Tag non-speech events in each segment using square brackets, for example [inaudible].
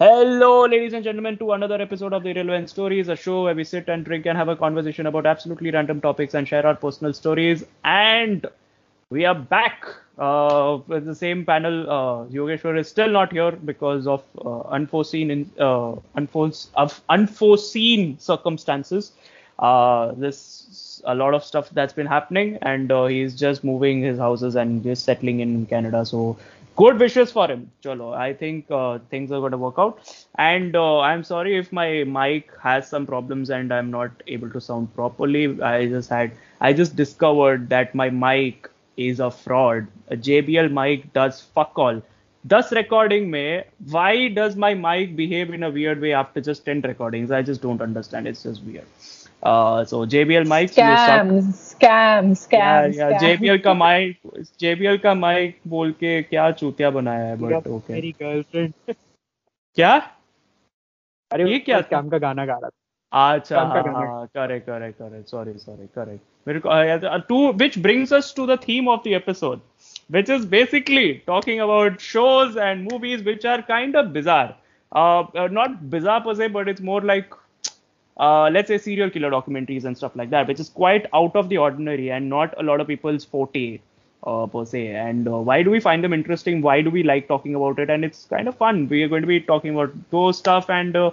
Hello, ladies and gentlemen, to another episode of the Irrelevant Stories, a show where we sit and drink and have a conversation about absolutely random topics and share our personal stories. And we are back uh, with the same panel. Uh, Yogeshwar is still not here because of uh, unforeseen in, uh, unforeseen, of unforeseen circumstances. Uh, this a lot of stuff that's been happening, and uh, he's just moving his houses and just settling in Canada. So good wishes for him. Chalo, I think uh, things are going to work out. And uh, I'm sorry if my mic has some problems and I'm not able to sound properly. I just had, I just discovered that my mic is a fraud. A JBL mic does fuck all. Thus recording me, why does my mic behave in a weird way after just 10 recordings? I just don't understand. It's just weird. So JBL mic scam scam JBL का mic JBL का mic बोल के क्या चूतिया बनाया है but okay मेरी girlfriend क्या? अरे ये क्या स्कैम का गाना गा रहा था। About shows and movies which are kind of bizarre not bizarre पर but it's more like uh, let's say serial killer documentaries and stuff like that, which is quite out of the ordinary and not a lot of people's forte uh, per se. And uh, why do we find them interesting? Why do we like talking about it? And it's kind of fun. We are going to be talking about those stuff and uh,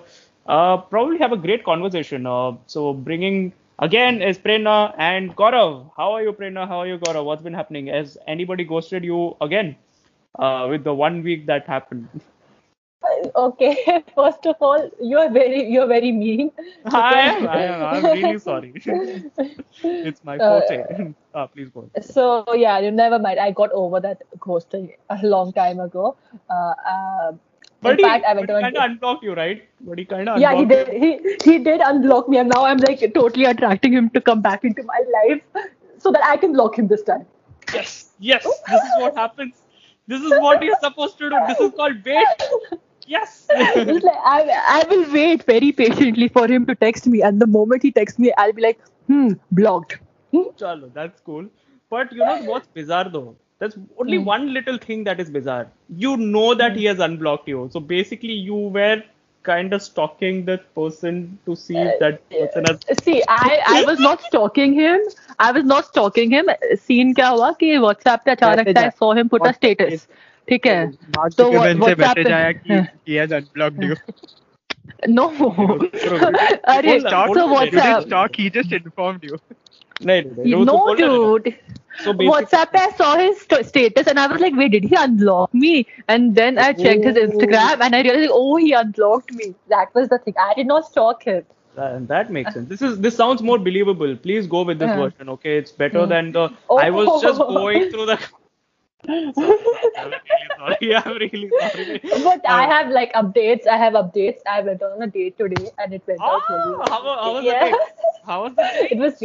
uh, probably have a great conversation. So bringing again is Prerna and Gaurav. How are you, Prerna? How are you, Gaurav? What's been happening? Has anybody ghosted you again with the one week that happened? [laughs] Okay, [laughs] first of all, you're very, you're very mean. [laughs] I am. I am. I'm really [laughs] sorry. it's my Uh, forte. ah, please go. So yeah, you never mind. I got over that ghosting a long time ago. Uh, uh, But in he, fact, I went on. kind of unblocked you, right? But he kind of Yeah, he did. He he did unblock me, and now I'm like totally attracting him to come back into my life, so that I can block him this time. Yes, yes. This is what happens. This is what you're supposed to do. This is called bait. Yes. [laughs] It's like I, I will wait very patiently for him to text me, and the moment he texts me, I'll be like, hmm, blocked. Hmm? Chalo, that's cool. But you know what's bizarre though? There's only Hmm. one little thing that is bizarre. You know that he has unblocked you. So basically, you were kind of stalking that person to see if that person has. See, I, I was not stalking him. I was not stalking him. Scene क्या हुआ कि WhatsApp पे अचानक Message I आया. saw him put a status. ठीक है. Mark So Zuckerberg what- से WhatsApp message पे- आया कि he has unblocked you No. [laughs] अरे [laughs] [laughs] Hold on, so hold on. you didn't WhatsApp. stalk he just informed you नहीं, नहीं, नहीं, No, तो बोल रहा है। dude. So basically, WhatsApp, I saw his st- status and I was like, wait, did he unblock me? And then I checked his Oh. Instagram and I realized, oh, he unblocked me. That was the thing. I did not stalk him. That, that makes sense. This is this sounds more believable. Please go with this Uh. version, okay? It's better Mm. than the. Oh. I was just going through the. I'm really sorry. I'm really sorry. But I have like updates. I have updates. I went on a date today and it went out really well. how, how was Yeah. the date? How was the [laughs] date? it was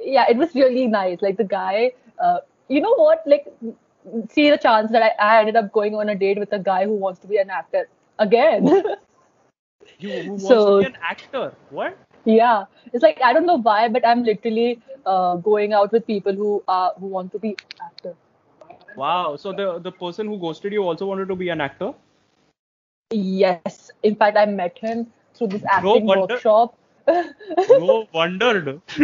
yeah it was really nice like the guy uh, you know what like see the chance that I, I ended up going on a date with a guy who wants to be an actor again [laughs] You who wants So- to be an actor? What? yeah it's like i don't know why but i'm literally uh, going out with people who are who want to be Wow. So the the person who ghosted you also wanted to be an actor? yes in fact i met him through this No acting wonder- workshop No [laughs] wondered. [laughs]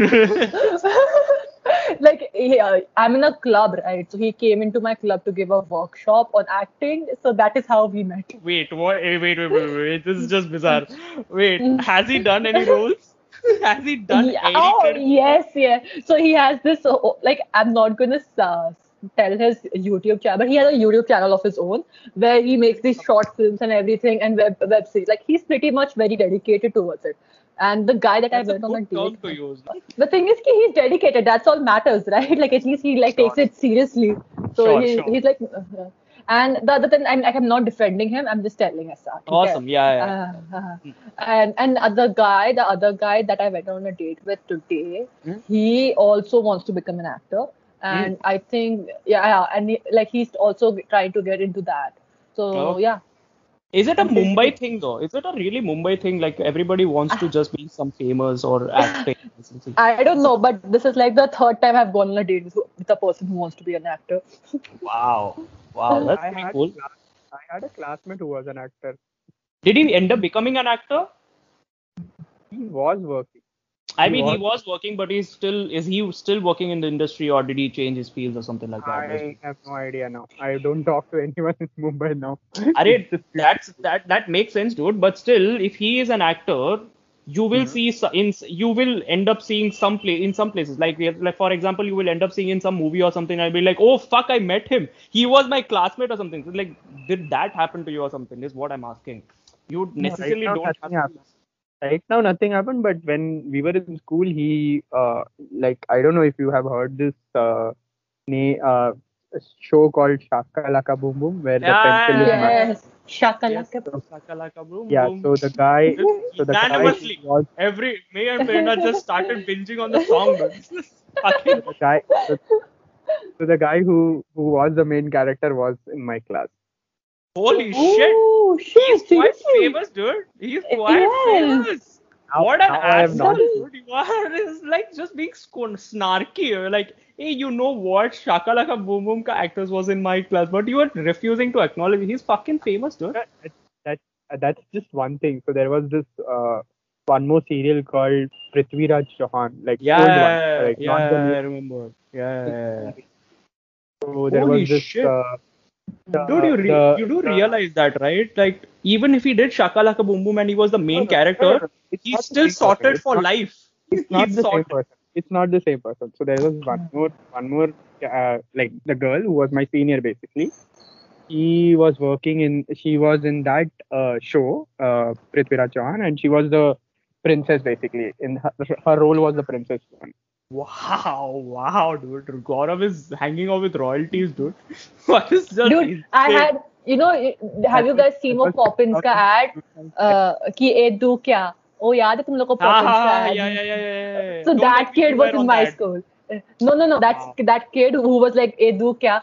like he, uh, i'm in a club right so he came into my club to give a workshop on acting so that is how we met Wait, what? eh, Wait, wait, wait, wait, wait. This is just bizarre. Wait, has he done any roles? Has he done Yeah, any? oh yes, yeah. So he has this uh, like I'm not gonna uh, tell his YouTube channel, but he has a YouTube channel of his own where he makes these short films and everything and web web series. Like he's pretty much very dedicated towards it. And the guy that That's I went on a date. The thing is, ki he's dedicated. That's all matters, [laughs] right? Like at least he like takes it seriously. So Sure, he, sure. he's like. uh, and the other thing, I'm like, I'm not defending him. I'm just telling us. Awesome. Yeah, yeah. Uh, uh, and and other guy, the other guy that I went on a date with today, Hmm? he also wants to become an actor, and I think yeah, yeah and he, like he's also trying to get into that. So Oh. yeah, Is it a Mumbai thing though? Is it a really Mumbai thing? Like everybody wants to ah. just be some famous or acting. [laughs] I don't know, but this is like the third time I've gone on a date with, with a person who wants to be an actor. [laughs] wow, wow, that's I pretty had, cool. class, I had a classmate who was an actor Did he end up becoming an actor? He was working. I mean, he was- working, but he's still is he still working in the industry, or did he change his fields or something like that? I have no idea now. I don't talk to anyone in Mumbai now. Arey, [laughs] that's that that makes sense, dude. But still, if he is an actor, you will Mhm. see in you will end up seeing some play in some places. Like like for example, you will end up seeing in some movie or something. I'll be like, oh fuck, I met him. He was my classmate or something. So, like, did that happen to you or something? Is what I'm asking. You necessarily now don't have. Right now nothing happened but when we were in school he uh like i don't know if you have heard this uh, na- uh show called shaka laka boom boom where the Yeah, pencil is yeah, ma- Yes. Shakalaka. Yes. Shakalaka boom, yeah boom. so the guy so the guy Unanimously. was Every me and Prerna just started binging on the song. dude. This is fucking the guy so, so the guy who who was the main character was in my class holy shit. Oh, shit. He's quite seriously? famous, dude. He's quite Yes. famous. Now- what an now I have asshole, dude. [laughs] You are is like just being snarky. You're like, hey, you know what? Shakalaka Boom Boom ka actors was in my class, but you are refusing to acknowledge he's fucking famous, dude. that, that, uh, that's just one thing so there was this uh one more serial called Prithviraj Chauhan like Yeah, old one like yeah, not the I remember. Yeah, yeah, yeah. So there Holy was this. shit. Uh, the- Dude, you, re- the- you do the- realize that, right? Like, even if he did Shakalaka Boom Boom and he was the main No, character, no, he's still sorted for not- life. It's not He's the same person. It's not the same person. So there was one more, one more, uh, like the girl who was my senior basically. She was working in, she was in that uh, show, uh, Prithviraj Chauhan, and she was the princess basically. In her, her role was the princess one. Wow, wow, dude. Gaurav is hanging out with royalties, dude. [laughs] what is just Dude, insane. I had, you know, have you guys seen वो Poppins का ad uh, कि ए Oh, याद है तुम लोगों को ad? Yeah, yeah, yeah, yeah. So Don't that kid was in my that. school. No, no, no. That's that kid who was like, "A kya?"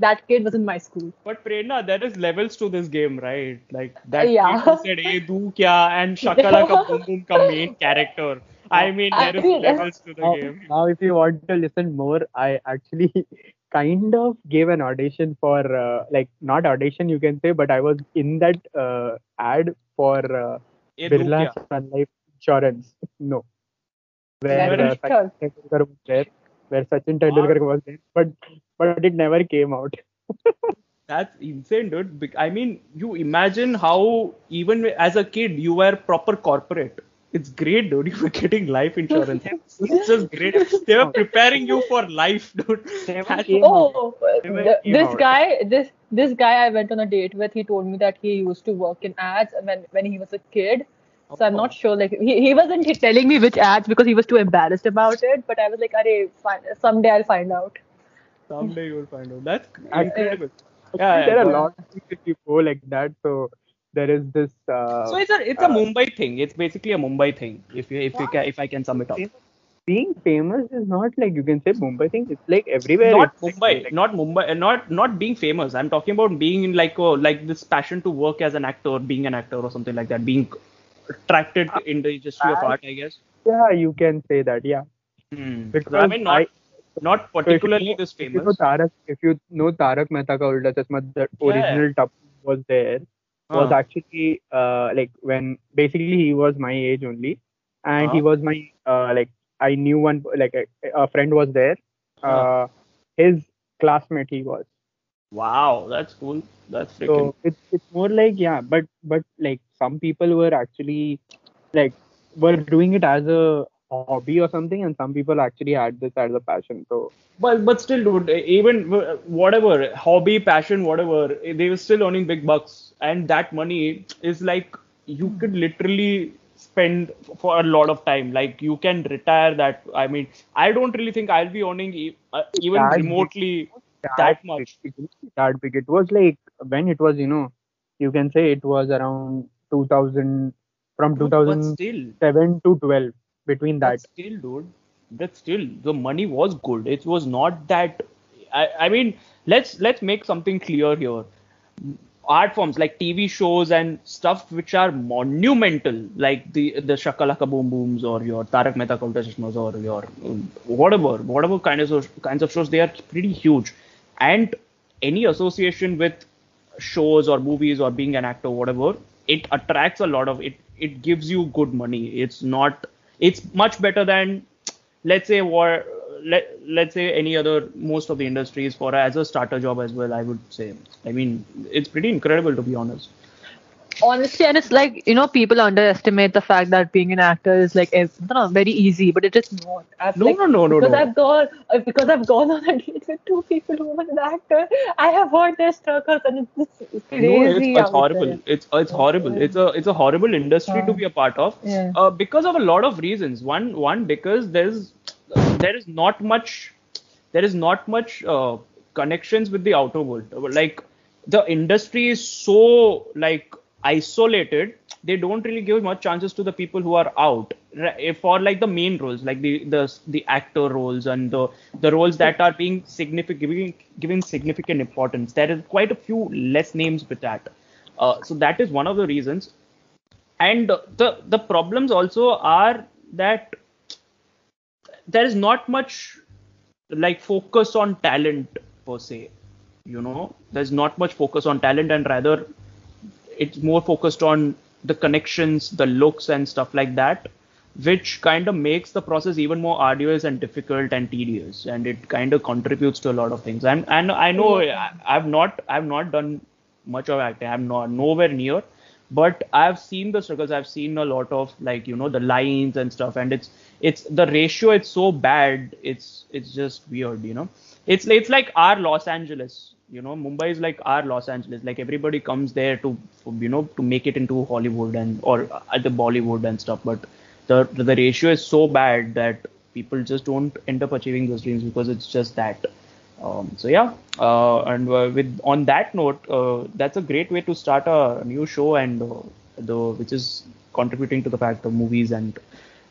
that kid was in my school. But Prerna, there is levels to this game, right? Like that yeah. kid who said "A kya?" and Shakalaka [laughs] Boom का main character. I mean, there is levels to the Now, game. now, if you want to listen more, I actually [laughs] kind of gave an audition for, uh, like, not audition, you can say, but I was in that uh, ad for uh, Hey, Birla? Sun Life Insurance. No. Where Very uh, sure. Sachin Tendulkar was there. Where Sachin Tendulkar was there. But, but it never came out. [laughs] That's insane, dude. I mean, you imagine how even as a kid you were proper corporate. It's great, dude. [laughs] You were getting life insurance. [laughs] it's just great. They were preparing you for life, dude. Never That's- came out. Oh, Never th- came this out. guy, this this guy I went on a date with. He told me that he used to work in ads when when he was a kid. So I'm not oh. sure. Like he, he wasn't telling me which ads because he was too embarrassed about it. But I was like, "Arey, someday I'll find out." Someday you'll find out. That's incredible. Yeah, yeah, there are go a lot of things if you go like that. So there is this. Uh, So it's a it's a Mumbai thing. It's basically a Mumbai thing. If you if you can if I can sum it up. being famous is not like you can say Mumbai thing. It's like everywhere. Not Mumbai, like- not Mumbai, uh, not not being famous. I'm talking about being in like oh, like this passion to work as an actor, being an actor or something like that, being attracted in the industry of art, I guess. yeah, you can say that. Yeah. Hmm. Because I mean, not I- not So particularly know- this If you know famous. Tarak, if you know Tarak Mehta Ka Ulta Chashma, the Yeah. original top was there. Was actually uh, like when basically he was my age only, and he Uh-huh. was my uh, like I knew one like a, a friend was there. Uh-huh. Uh, his classmate he was. Wow, that's cool. That's freaking. So it's it's more like yeah, but but like some people were actually like were doing it as a hobby or something, and some people actually had this as a passion. So But but still, dude, even whatever hobby, passion, whatever, they were still earning big bucks, and that money is like you could literally spend for a lot of time. Like you can retire that. I mean, I don't really think I'll be earning uh, even That big- remotely that much. Big, that big. It was like when it was, you know, you can say it was around 2000 from Dude, but 2007 still, to 12 between that. But still, dude, that still the money was good. It was not that. I, I mean, let's let's make something clear here. Art forms like TV shows and stuff which are monumental, like the the Shakalaka Boom Booms or your Tarak Mehta Ka Ulta or your whatever whatever kinds of kinds of shows, they are pretty huge, and any association with shows or movies or being an actor, whatever, it attracts a lot of it. It gives you good money. It's not. It's much better than, let's say, war. Let, let's say any other most of the industries for as a starter job as well i would say i mean it's pretty incredible to be honest honestly and it's like you know people underestimate the fact that being an actor is like is not very easy but it is not. I've, no, like, no no no because no. I've gone uh, because i've gone on a date with two people who are an actor. I have heard their struggles and it's, it's crazy no it's, it's horrible. there. it's it's horrible. It's a it's a horrible industry to be a part of Yeah. uh, because of a lot of reasons. One one because there's there is not much there is not much uh, connections with the outer world. Like the industry is so like isolated they don't really give much chances to the people who are out Ri- for like the main roles like the the the actor roles and the the roles that are being significant giving, giving significant importance. There is quite a few less names with that. Uh, so that is one of the reasons. And the the problems also are that there is not much like focus on talent per se you know? There's not much focus on talent and rather it's more focused on the connections the looks and stuff like that which kind of makes the process even more arduous and difficult and tedious. And it kind of contributes to a lot of things. And and i know oh, I, i've not i've not done much of acting. I'm not nowhere near. But i've seen the struggles. I've seen a lot of like you know the lines and stuff. And it's it's the ratio it's so bad. It's it's just weird you know. It's it's like our los angeles you know mumbai is like our los angeles. Like everybody comes there to you know to make it into hollywood and or at the bollywood and stuff. But the the ratio is so bad that people just don't end up achieving those dreams because it's just that. Um, so yeah. Uh, and uh, with on that note uh, that's a great way to start a new show and uh, the which is contributing to the fact of movies and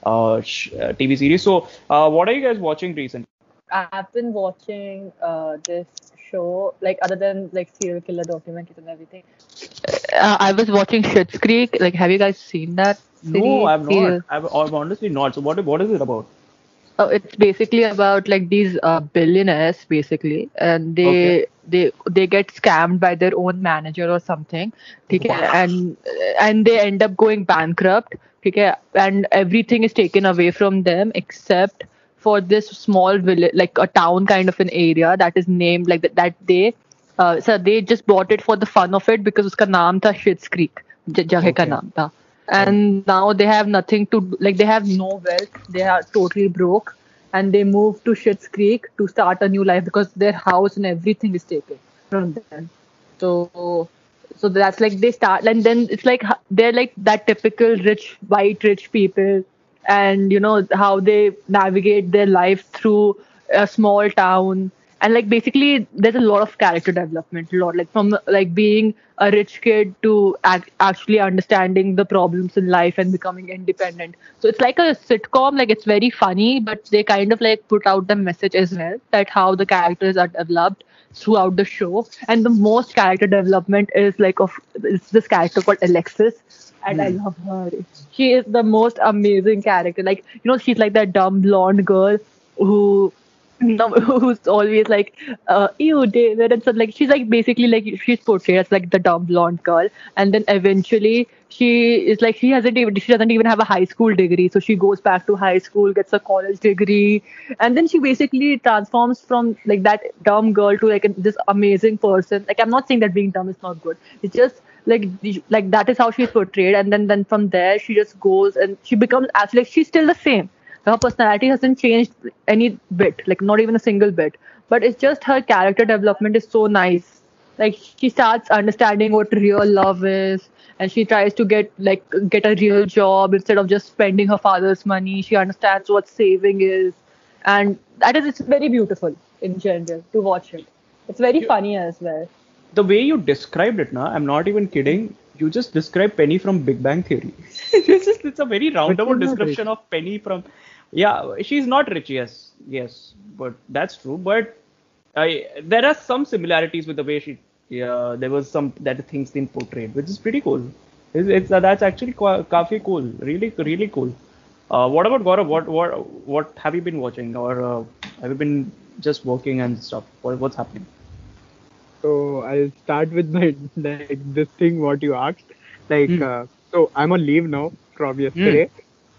uh, sh- uh, tv series. So uh, what are you guys watching recently? I've been watching uh, this show, like other than like serial killer documentaries and everything. Uh, I was watching Schitt's Creek. Like, have you guys seen that? no i've not I've, I've honestly not so what what is it about Oh, it's basically about like these uh, billionaires, basically, and they Okay. they they get scammed by their own manager or something, okay, Wow. and and they end up going bankrupt, okay, and everything is taken away from them except for this small village, like a town kind of an area that is named like that, that. Uh, so they just bought it for the fun of it because its name was Schitt's Creek, jagah ka naam tha. And okay. now they have nothing to like. They have no wealth. They are totally broke, and they move to Schitt's Creek to start a new life because their house and everything is taken from them. So so that's like they start and then it's like they're like that typical rich white rich people and you know how they navigate their life through a small town. And like basically there's a lot of character development a lot like from like being a rich kid to ac- actually understanding the problems in life and becoming independent. So it's like a sitcom like it's very funny but they kind of like put out the message as well that how the characters are developed throughout the show. And the most character development is like of it's this character called alexis and i love her. She is the most amazing character. Like you know she's like that dumb blonde girl who [laughs] who's always like, uh, ew, David, and so like she's like basically like she's portrayed as like the dumb blonde girl, and then eventually she is like she hasn't even she doesn't even have a high school degree, so she goes back to high school, gets a college degree, and then she basically transforms from like that dumb girl to like this amazing person. Like I'm not saying that being dumb is not good. It's just like like that is how she's portrayed, and then then from there she just goes and she becomes actually like, she's still the same. Her personality hasn't changed any bit like not even a single bit. But it's just her character development is so nice. Like she starts understanding what real love is and she tries to get like get a real job instead of just spending her father's money. She understands what saving is. And that is it's very beautiful in general to watch it. It's very funny as well the way you described it now i'm not even kidding you just described penny from big bang theory [laughs] it's just it's a very roundabout description of penny from yeah she's not rich yes yes but that's true but I, there are some similarities with the way she yeah there was some that things been portrayed which is pretty cool it's, it's uh, that's actually kafi cool really really cool uh, what about Gaurav? What what what have you been watching, or uh, have you been just working and stuff? What, what's happening? So I'll start with my [laughs] like this thing what you asked. Like, Hmm. uh, so I'm on leave now from yesterday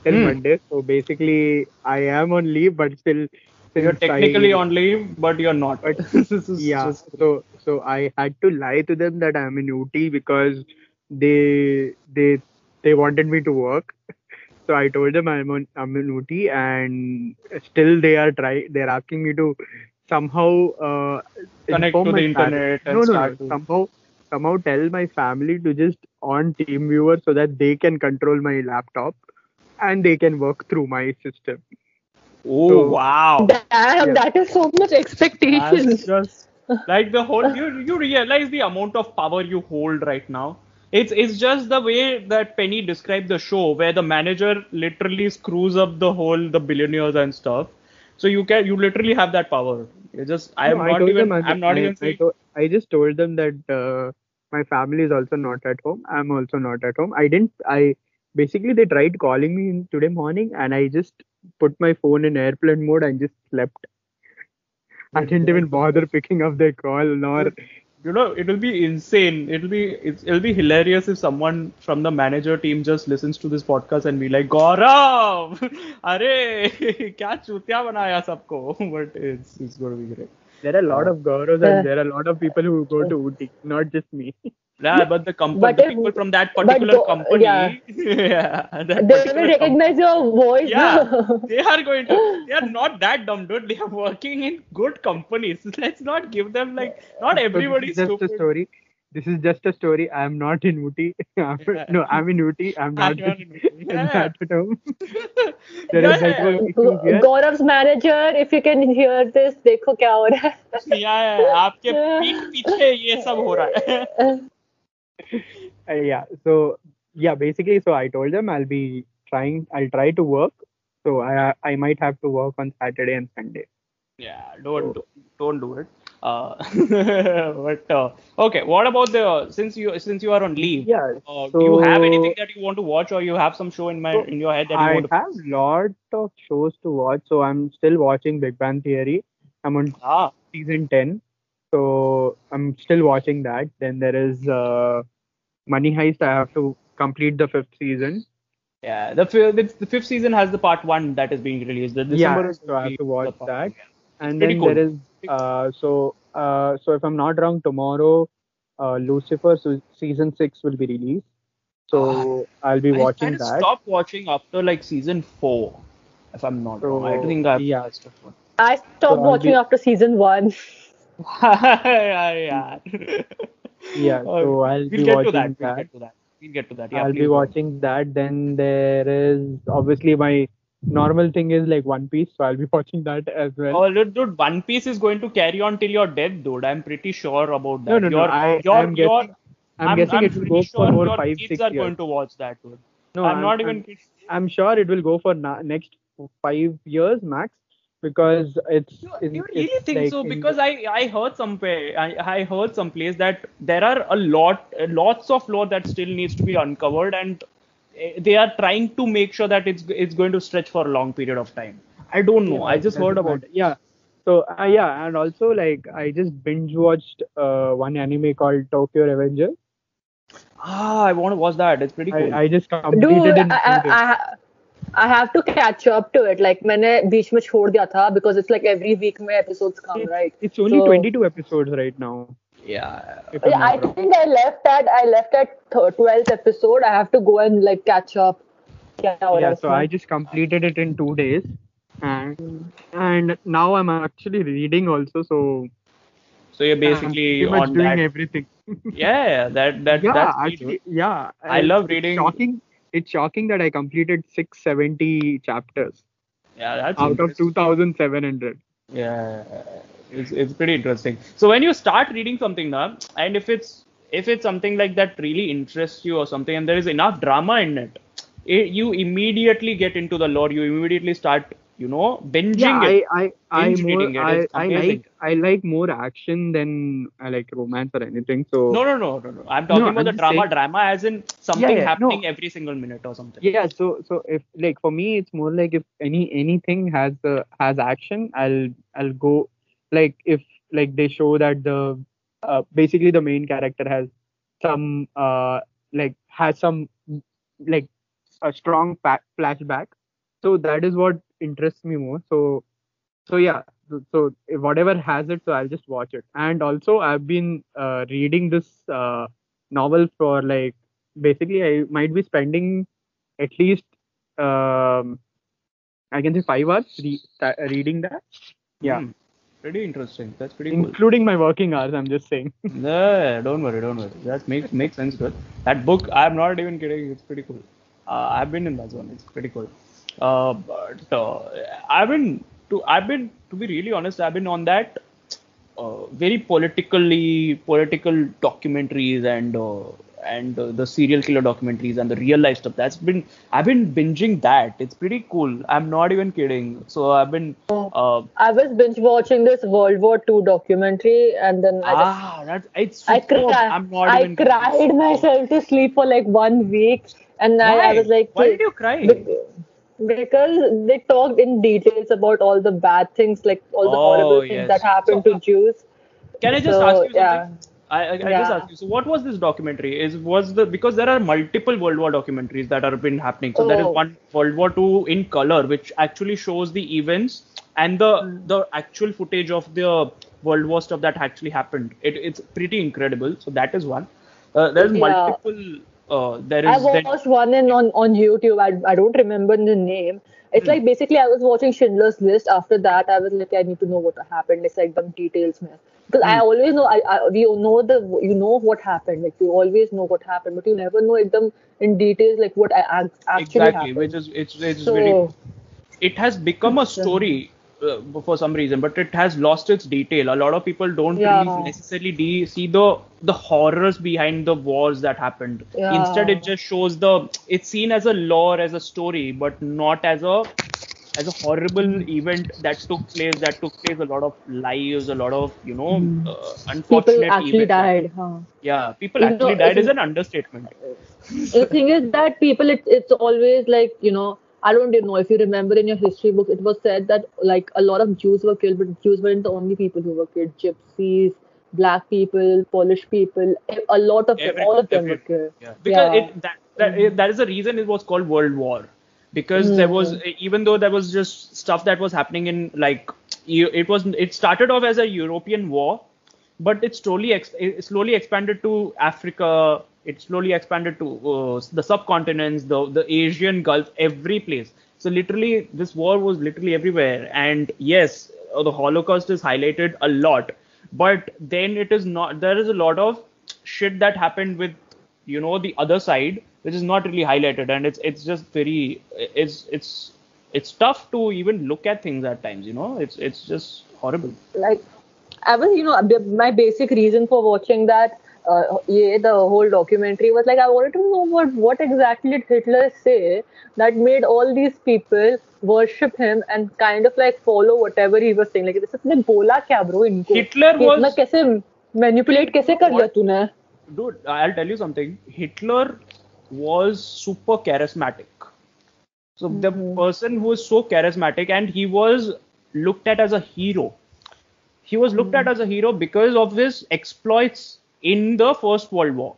till Hmm. Monday. So basically, I am on leave, but still, You're technically I- on leave, but you're not. But- [laughs] yeah so so i had to lie to them that i'm in Ooty because they they they wanted me to work [laughs] so i told them i'm on i'm in Ooty and still they are try they're asking me to somehow uh, Connect to the my internet and no, no, start no. to- somehow somehow tell my family to just on teamviewer so that they can control my laptop and they can work through my system Oh So- wow! Damn, Yeah. that is so much expectation. That's just like the whole you you realize the amount of power you hold right now. It's it's just the way that Penny described the show where the manager literally screws up the whole the billionaires and stuff. So you can you literally have that power. You just I am No, not told even them I'm not I, even I, saying to- I just told them that uh, my family is also not at home. I'm also not at home. I didn't. I basically they tried calling me in today morning, and I just put my phone in airplane mode and just slept. I didn't even bother picking up their call nor you know it'll be insane. It'll be it'll be hilarious if someone from the manager team just listens to this podcast and be like gaurav! [laughs] Are [laughs] kya chutya banaya sabko? [laughs] But it's it's going to be great. There are a lot of Gauravs Yeah. and there are a lot of people who go to Ooty, not just me. [laughs] Yeah, but the company, But the if- people from that particular tho- company, yeah. [laughs] yeah, that They will particular com- recognize your voice. Yeah, [laughs] they are going to. They are not that dumb, dude. They are working in good companies. Let's not give them like. Not everybody is just stupid. a story this is just a story. [laughs] [laughs] I'm not in Ooty. No, I'm in Ooty. I'm not, I'm in, Ooty. There is like. Gaurav's manager, if you can hear this, they cook out. रहा yeah, [laughs] uh, yeah, so yeah, basically, so I told them I'll be trying. I'll try to work. So I I might have to work on Saturday and Sunday. Yeah, don't so, don't do it. Uh, [laughs] but uh, okay, what about the since you since you are on leave? Yeah. Uh, do you have anything that you want to watch, or you have some show in my So, in your head that you I want to? have lot of shows to watch. So I'm still watching Big Bang Theory. I'm on Ah, season 10. So I'm still watching that. Then there is uh, Money Heist. I have to complete the fifth season. yeah. The, the the fifth season has the part one that is being released. The December yeah, is so I have to watch that. one. And then cool. there is uh, so uh, so if I'm not wrong, tomorrow uh, Lucifer so season six will be released. So I'll be watching kinda that. stopped watching after like season four, if I'm not So, wrong. I think I've yeah. stopped watching. I stopped So watching be- after season one. [laughs] yeah. Yeah, so I'll we'll be get to watching that. We'll get to that. We'll get to that. Yeah, I'll please be watching that. Then there is obviously my normal thing is like One Piece, so I'll be [laughs] watching that as well. Oh, dude, dude, One Piece is going to carry on till your death, dude. I'm pretty sure about that. no, no, no. Your, I, your, I'm your, guessing, I'm, guessing it will go sure for more your five, kids six are years. going to watch that, dude. No, I'm, not even. kidding. I'm sure it will go for na- next five years max because it's. You, it's you really it's think like so? in- Because I, I heard somewhere, I, I heard someplace that there are a lot, lots of lore that still needs to be uncovered, and they are trying to make sure that it's it's going to stretch for a long period of time. I don't know. I just That's heard about it. Yeah. So uh, yeah, and also like I just binge watched uh, one anime called Tokyo Revenger. Ah, I want to watch that. It's pretty cool. I, I just completed Dude, in I, two days. I, I, I have to catch up to it. Like मैंने बीच में छोड़ दिया था because it's like every week में episodes come, It's- right? It's only So- 22 episodes right now. yeah. yeah I wrong. think I left at I left at twelfth episode. I have to go and like catch up. Yeah, yeah so I just completed it in two days, and and now I'm actually reading also. So so you're basically yeah, on doing that. everything. yeah, [laughs] yeah, that that yeah, that's actually, yeah. I it's, love reading. Shocking, it's shocking that I completed 670 chapters. Yeah, that's out of 2,700. Yeah, it's it's pretty interesting. So when you start reading something now, and if it's if it's something like that really interests you or something, and there is enough drama in it, it you immediately get into the lore. You immediately start, you know, binging yeah it. i i i more reading it, I, I like i like more action than i like romance or anything so No, no, no, no, no. I'm talking No, about I'm the drama. saying- Drama as in something yeah, no. happening every single minute or something. yeah so so if like for me it's more like if any anything has uh, has action i'll i'll go like if like they show that the uh, basically the main character has some uh like has some like a strong pa- flashback. So that is what interests me more. So so yeah. So, whatever has it, so I'll just watch it. And also I've been uh, reading this uh, novel for like basically I might be spending at least um, I can say five hours re- sta- reading that. Yeah. Hmm. Pretty interesting. That's pretty cool. including my working hours. I'm just saying. [laughs] No, don't worry, don't worry. That makes makes sense, good. That book, I'm not even kidding. It's pretty cool. Uh, I've been in that zone. It's pretty cool. Uh, but uh, I've been to I've been to be really honest. I've been on that uh, very politically political documentaries and uh, and uh, the serial killer documentaries and the real life stuff. That's been I've been binging that. It's pretty cool. I'm not even kidding. So I've been uh, I was binge watching this World War II documentary, and then I just ah that's it's I, cried. I'm not I even kidding. cried [laughs] myself to sleep for like one week, and I, I was like, why did you cry? Bec- Because they talked in details about all the bad things, like all the Oh, horrible things yes. that happened So, to Jews. Can I just So, ask you something? yeah. I, I, I just Yeah. ask you. So, what was this documentary? Is was the because there are multiple World War documentaries that have been happening. So there is Oh. one World War Two in color, which actually shows the events and the Hmm. the actual footage of the World War stuff that actually happened. It, it's pretty incredible. So that is one. Uh, there's Yeah. multiple. Uh, there I is then- watched one in on, on YouTube. I, I don't remember the name. It's like basically I was watching Schindler's List. After that, I was like, I need to know what happened. It's like some details, man. Because I Hmm. always know, I, I we know the you know what happened. Like you always know what happened, but you never know them in details, like what actually exactly, happened. which is it's it's so very it has become a story uh, for some reason, but it has lost its detail. A lot of people don't Yeah. really necessarily de- see the the horrors behind the wars that happened. Yeah. Instead, it just shows the it's seen as a lore, as a story, but not as a as a horrible event that took place. That took place a lot of lives, a lot of you know uh, unfortunate people actually events. died. Huh? Yeah, people You know, actually died is an understatement. [laughs] the thing is that people it, it's always like you know i don't even know if you remember in your history book it was said that like a lot of jews were killed but jews weren't the only people who were killed gypsies black people polish people a lot of them all of them were killed Yeah, because Yeah. It, that, that, it- that is the reason it was called World War. Because there was, mm. even though there was just stuff that was happening in like, it was, it started off as a European war, but it slowly, ex- it slowly expanded to Africa. It slowly expanded to uh, the subcontinents, the the Asian Gulf, every place. So literally, this war was literally everywhere. And yes, uh, the Holocaust is highlighted a lot, but then it is not. There is a lot of shit that happened with you know the other side which is not really highlighted and it's it's just very it's it's it's tough to even look at things at times you know it's it's just horrible like I was, you know, my basic reason for watching that, uh, yeah, the whole documentary was like I wanted to know what what exactly did Hitler say that made all these people worship him and kind of like follow whatever he was saying. Like this इसने बोला क्या bro इनको? Hitler कि इतना was- कैसे manipulate कैसे कर लिया तूने? dude i'll tell you something hitler was super charismatic so the person who is so charismatic and he was looked at as a hero he was looked at as a hero because of his exploits in the first world war.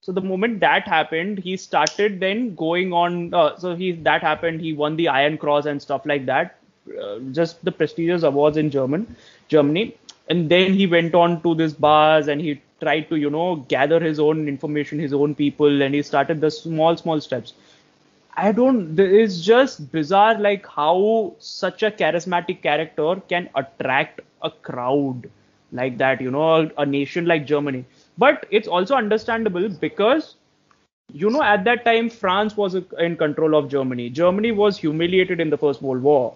So the moment that happened he started then going on uh, so he that happened he won the iron cross and stuff like that uh, just the prestigious awards in german germany. And then he went on to this bars and he tried to you know gather his own information his own people and he started the small small steps. I don't. It's just bizarre, like how such a charismatic character can attract a crowd like that. You know, a, a nation like Germany. But it's also understandable because, you know, at that time France was in control of Germany. Germany was humiliated in the First World War.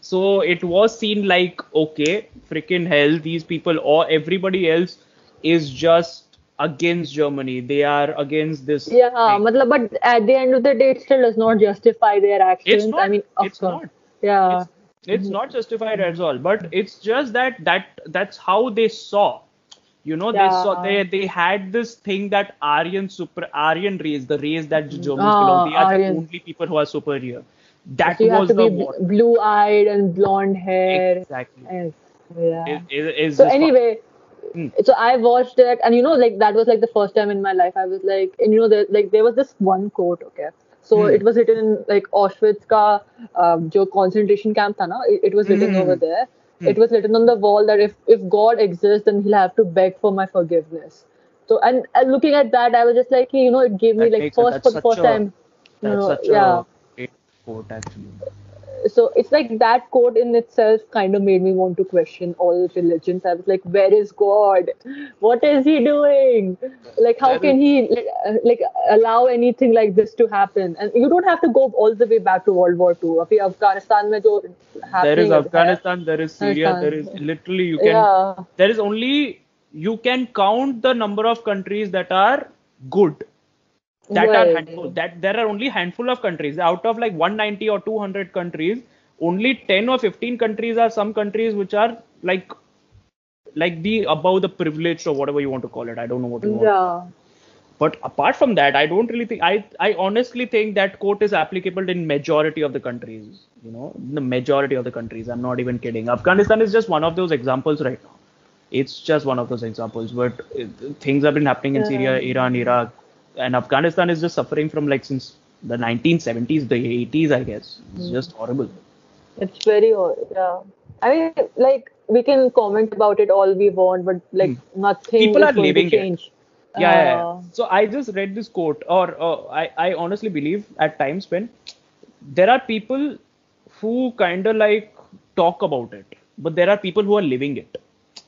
So it was seen like, okay, freaking hell, these people or everybody else is just against Germany. They are against this. Yeah, thing. matlab, but at the end of the day, it still does not justify their actions. It's not. I mean, of it's course. not. Yeah. It's, it's not justified at all. But it's just that that that's how they saw. You know, they saw they they had this thing that Aryan super Aryan race, the race that Germans Ah, belong. They are Aryan. the only people who are superior. That So you have was to the be war. blue eyed and blonde hair. Exactly. Yes. Yeah. It, it, it's so anyway, Hmm. So I watched it, and you know, like that was like the first time in my life I was like, and you know, there, like there was this one quote, okay. So Hmm. it was written in like Auschwitz ka um, jo concentration camp tha na, it, it was written Hmm. over there. Hmm. It was written on the wall that if if God exists, then He'll have to beg for my forgiveness. So and, and looking at that, I was just like, you know, it gave me That like first for first a- time. You know, yeah. a quote, actually so it's like that quote in itself kind of made me want to question all religions. I was like, where is God? What is he doing? Like, how That can he like, uh, like allow anything like this to happen? And you don't have to go all the way back to World War II. अभी अफगानिस्तान में जो happening There is है- Afghanistan, there is Syria, there is Afghanistan. literally you can Yeah. there is only you can count the number of countries that are good that are handful. That there are only handful of countries. Out of like 190 or 200 countries only 10 or 15 countries are some countries which are like like the above the privileged or whatever you want to call it. I don't know what you want. Yeah. but apart from that i don't really think i i honestly think that quote is applicable in majority of the countries you know the majority of the countries. I'm not even kidding. Afghanistan is just one of those examples right now. It's just one of those examples but things have been happening in syria iran iraq and afghanistan is just suffering from like since the 1970s the 80s i guess it's Hmm. just horrible It's very odd. Yeah. I mean, like we can comment about it all we want, but like nothing Hmm. People is are going to it. change. yeah, yeah, yeah. Uh, so i just read this quote or uh, I, I honestly believe at times when there are people who kind of like talk about it but there are people who are living it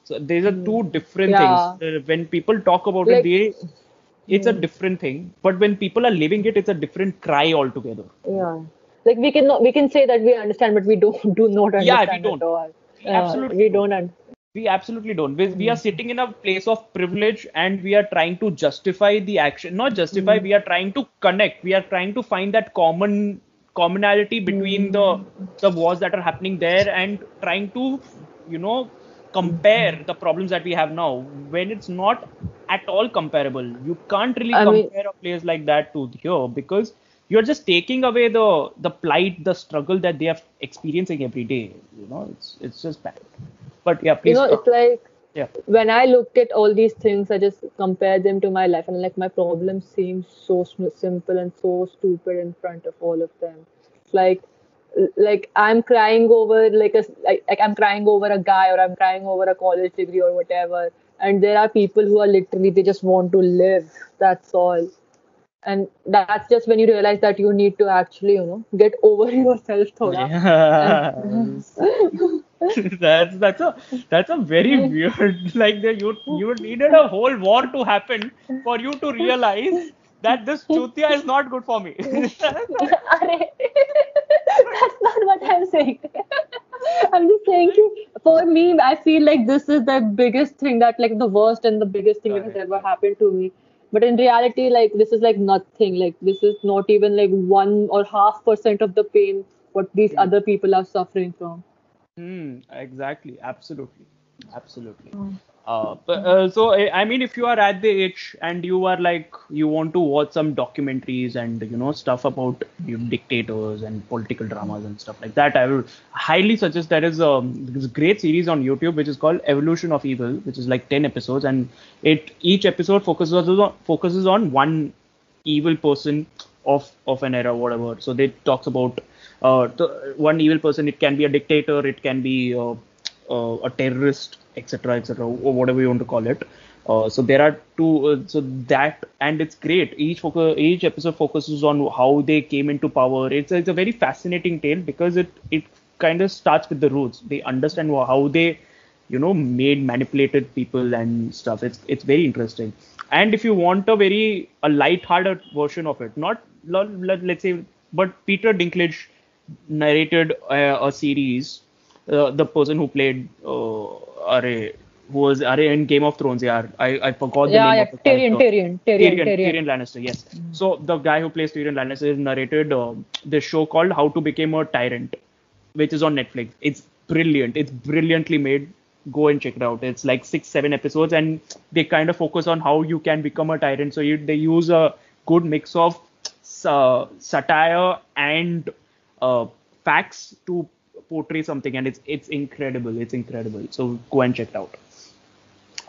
so these are two different Yeah. things Uh, when people talk about Like- it they it's a hmm. different thing but when people are living it it's a different cry altogether. Yeah. Like we can we can say that we understand, but we don't [laughs] do not understand Yeah, we don't. Uh, absolutely we don't. Un- we absolutely don't. We, we are hmm. sitting in a place of privilege and we are trying to justify the action not justify hmm. we are trying to connect. We are trying to find that common commonality between the the wars that are happening there and trying to you know compare the problems that we have now. When it's not at all comparable you can't really I mean- compare a place like that to here because you're just taking away the the plight the struggle that they are experiencing every day you know it's it's just bad but yeah please. you know, talk. it's like yeah when I looked at all these things, I just compared them to my life, and like my problems seem so simple and so stupid in front of all of them. Like, like I'm crying over like a like, like I'm crying over a guy or I'm crying over a college degree or whatever, and there are people who are literally they just want to live. That's all. And that's just when you realize that you need to actually, you know, get over [laughs] yourself, thoda. [laughs] that's that's a that's a very weird like the, you you needed a whole war to happen for you to realize that this [laughs] chutia is not good for me [laughs] [laughs] That's not what I'm saying. I'm just saying for me, I feel like this is the biggest thing that like the worst and the biggest thing that has ever happened to me. But in reality, like this is like nothing. Like this is not even like one or half percent of the pain what these other people are suffering from. Hmm, exactly absolutely absolutely uh, but, uh, so I mean if you are at the age and you are like you want to watch some documentaries and you know stuff about you know, dictators and political dramas and stuff like that i would highly suggest there is a great series on youtube which is called evolution of evil which is like 10 episodes and it each episode focuses on focuses on one evil person of of an era whatever. So they talks about uh, the one evil person it can be a dictator it can be uh, a terrorist etc etc or whatever you want to call it. Uh, so there are two uh, so that and it's great. Each focus each episode focuses on how they came into power. It's, it's a very fascinating tale because it it kind of starts with the roots. They understand how they you know made manipulated people and stuff. It's it's very interesting. And if you want a very a light-hearted version of it not let, let's say but peter dinklage narrated uh, a series uh, the person who played uh, Array, who was Array in Game of Thrones. Yeah, I, I forgot the Yeah, name yeah. of the Tyrion. Tyrion, Tyrion, Tyrion, Tyrion. Tyrion Lannister, yes. So the guy who plays Tyrion Lannister has narrated uh, this show called How to Become a Tyrant, which is on Netflix. It's brilliant. It's brilliantly made. Go and check it out. It's like six, seven episodes, and they kind of focus on how you can become a tyrant. So you, they use a good mix of uh, satire and uh, facts to portray something, and it's it's incredible. It's incredible. So go and check it out.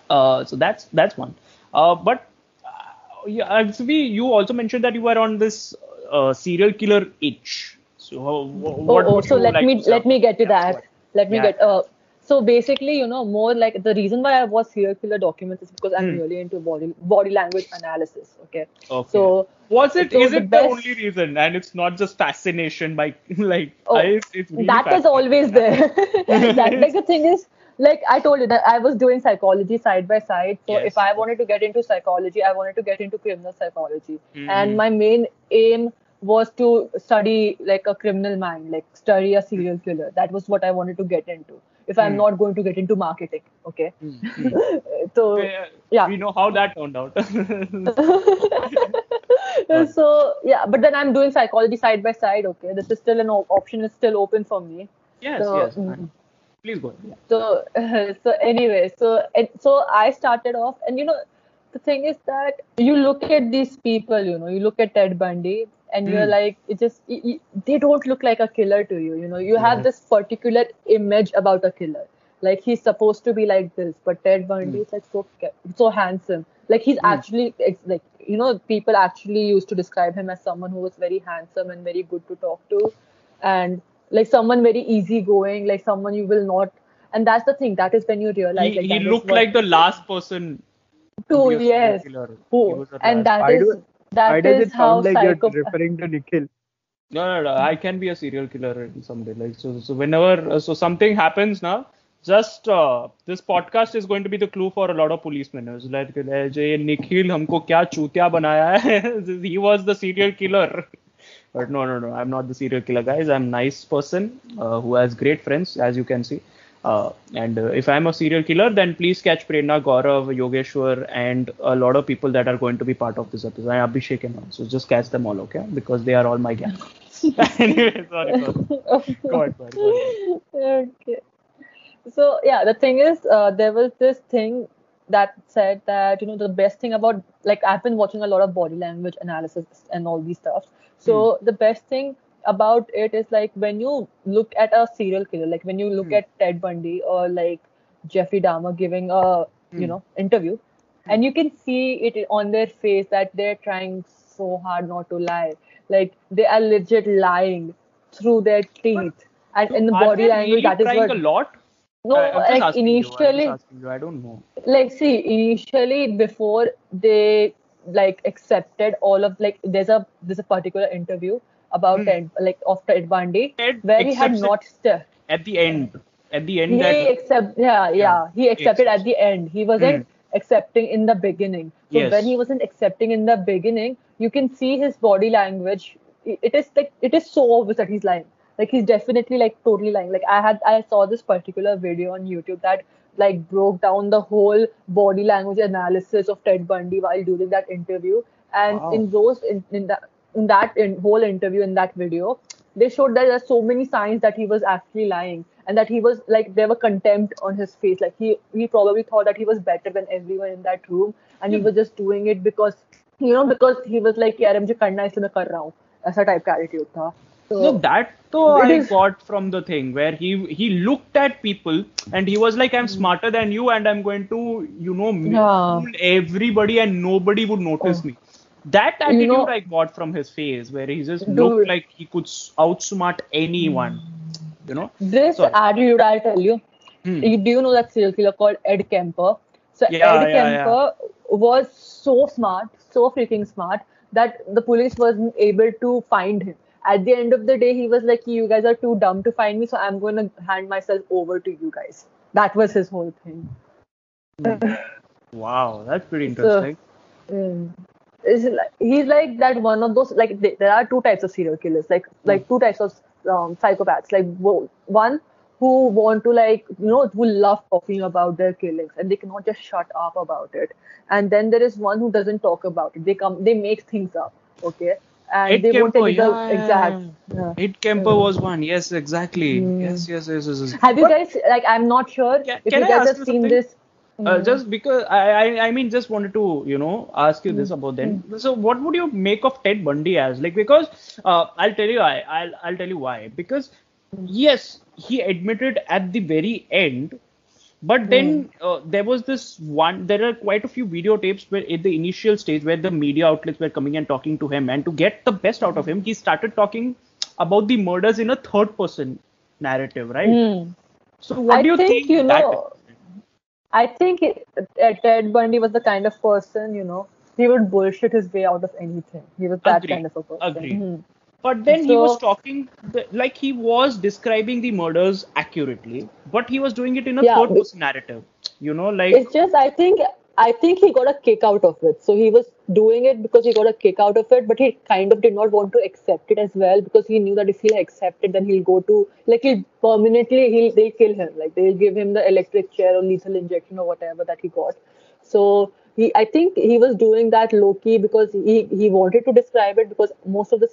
Uh, so that's that's one. Uh, but uh, yeah, Aksvi, you also mentioned that you were on this uh, serial killer itch. So uh, wh- what oh, oh so let like me let me get to that. what? Let me Yeah. get uh so basically, you know, more like the reason why I was serial killer documents is because I'm Hmm. really into body body language analysis. Okay. Okay. So was it so is the it best- the only reason and it's not just fascination by [laughs] like Oh, I, it's, really that is always there. [laughs] [laughs] that, like the thing is, like I told you that I was doing psychology side by side. So Yes. if I wanted to get into psychology, I wanted to get into criminal psychology, Mhm. and my main aim was to study like a criminal mind, like study a serial killer. That was what I wanted to get into. If I'm Hmm. not going to get into marketing, okay. Hmm. [laughs] so Uh, yeah. we know how that turned out. [laughs] so yeah, but then I'm doing psychology side by side. Okay, this is still an op- option is still open for me. yes, So, yes. mm. Please go ahead. so [laughs] so anyway so and so i started off and you know the thing is that you look at these people you know you look at ted bundy and you're Hmm. like it just y y they don't look like a killer to you you know you have this particular image about a killer like he's supposed to be like this but ted bundy Hmm. is like so so handsome like he's Hmm. actually it's like you know people actually used to describe him as someone who was very handsome and very good to talk to and like someone very easygoing like someone you will not and that's the thing that is when you realize he like, he looked like the last person to to be a yes killer. who He was the and that is do- Why that does is it how sound like you're psycho referring to Nikhil? No, no, no. I can be a serial killer in some day. Like so, so whenever uh, so something happens now, just uh, this podcast is going to be the clue for a lot of policemen. It's like "Eh, जे निखिल हमको क्या चूतिया बनाया है. he [laughs] was the serial killer. But no, no, no. I'm not the serial killer, guys. I'm nice person uh, who has great friends, as you can see. Uh, and uh, if I'm a serial killer, then please catch Prerna, Gaurav, Yogeshwar, and a lot of people that are going to be part of this episode. And Abhishek and all. So just catch them all, okay? Because they are all my gang. [laughs] anyway, sorry. [laughs] Go ahead, go ahead, go ahead. okay so yeah the thing is uh, there was this thing that said that you know the best thing about like i've been watching a lot of body language analysis and all these stuff so the best thing about it is like when you look at a serial killer like when you look Hmm. at ted bundy or like jeffrey dahmer giving a Hmm. you know interview and you can see it on their face that they're trying so hard not to lie like they are legit lying through their teeth and in the body language really that is what a lot? no I- like you, initially you. I don't know. like see initially before they like accepted all of like there's a there's a particular interview about. Hmm. Ted like after Ted Bundy where he had not st- At the end, at the end, he that accept yeah yeah. he accepted at the end. He wasn't hmm. accepting in the beginning. So Yes. when he wasn't accepting in the beginning you can see his body language. It is like it is so obvious that he's lying. Like he's definitely like totally lying. Like i had i saw this particular video on youtube that like broke down the whole body language analysis of ted bundy while doing that interview. And Wow. in those in, in that in that in whole interview in that video they showed that there's so many signs that he was actually lying and that he was like there were contempt on his face. Like he he probably thought that he was better than everyone in that room and he hmm. was just doing it because you know because he was like yaar mujhe karna hai isliye main kar raha hu. Aisa type ka attitude tha. So no, that though I is, got from the thing where he he looked at people and he was like I'm hmm. smarter than you and I'm going to you know yeah. everybody and nobody would notice oh. me. That You attitude know- I got from his face, where he just Dude. looked like he could outsmart anyone. You know? this Sorry. attitude I'll tell you Hmm. you do you know that serial killer called Ed Kemper? So Yeah, Ed yeah, Kemper was so smart, so freaking smart that the police wasn't able to find him. At the end of the day, he was like, "You guys are too dumb to find me, so I'm going to hand myself over to you guys." That was his whole thing. Wow, that's pretty So- interesting. Mm. It's like, he's like that one of those like th- there are two types of serial killers like like two types of um, psychopaths like wo- one who want to like you know who love talking about their killings and they cannot just shut up about it and then there is one who doesn't talk about it they come they make things up okay and Ed they won't take the yeah, yeah, exact yeah. Ed Kemper was one. Yes, exactly. Hmm. Yes, yes, yes, yes. yes. have you But- guys like i'm not sure Can- if can you guys have seen something? this Uh, Mhm. just because I, I I mean just wanted to you know ask you this about then. So what would you make of Ted Bundy as like because uh, I'll tell you I I'll I'll tell you why because yes he admitted at the very end But then uh, there was this one. There are quite a few videotapes where, at the initial stage, where the media outlets were coming and talking to him, and to get the best out of him, he started talking about the murders in a third-person narrative, right? Hmm. So, what I do you think, think? you that know, I think it, uh, Ted Bundy was the kind of person, you know, he would bullshit his way out of anything. He was that Agreed. kind of a person. Agreed. Mhm. But then he was talking, the, like he was describing the murders accurately, but he was doing it in a Yeah, third person narrative. You know, like It's just I think I think he got a kick out of it. So he was doing it because he got a kick out of it, but he kind of did not want to accept it as well because he knew that if he'll accept it, then he'll go to like he'll permanently he'll they'll kill him. Like they'll give him the electric chair or lethal injection or whatever that he got. So he I think he was doing that low key because he he wanted to describe it because most of the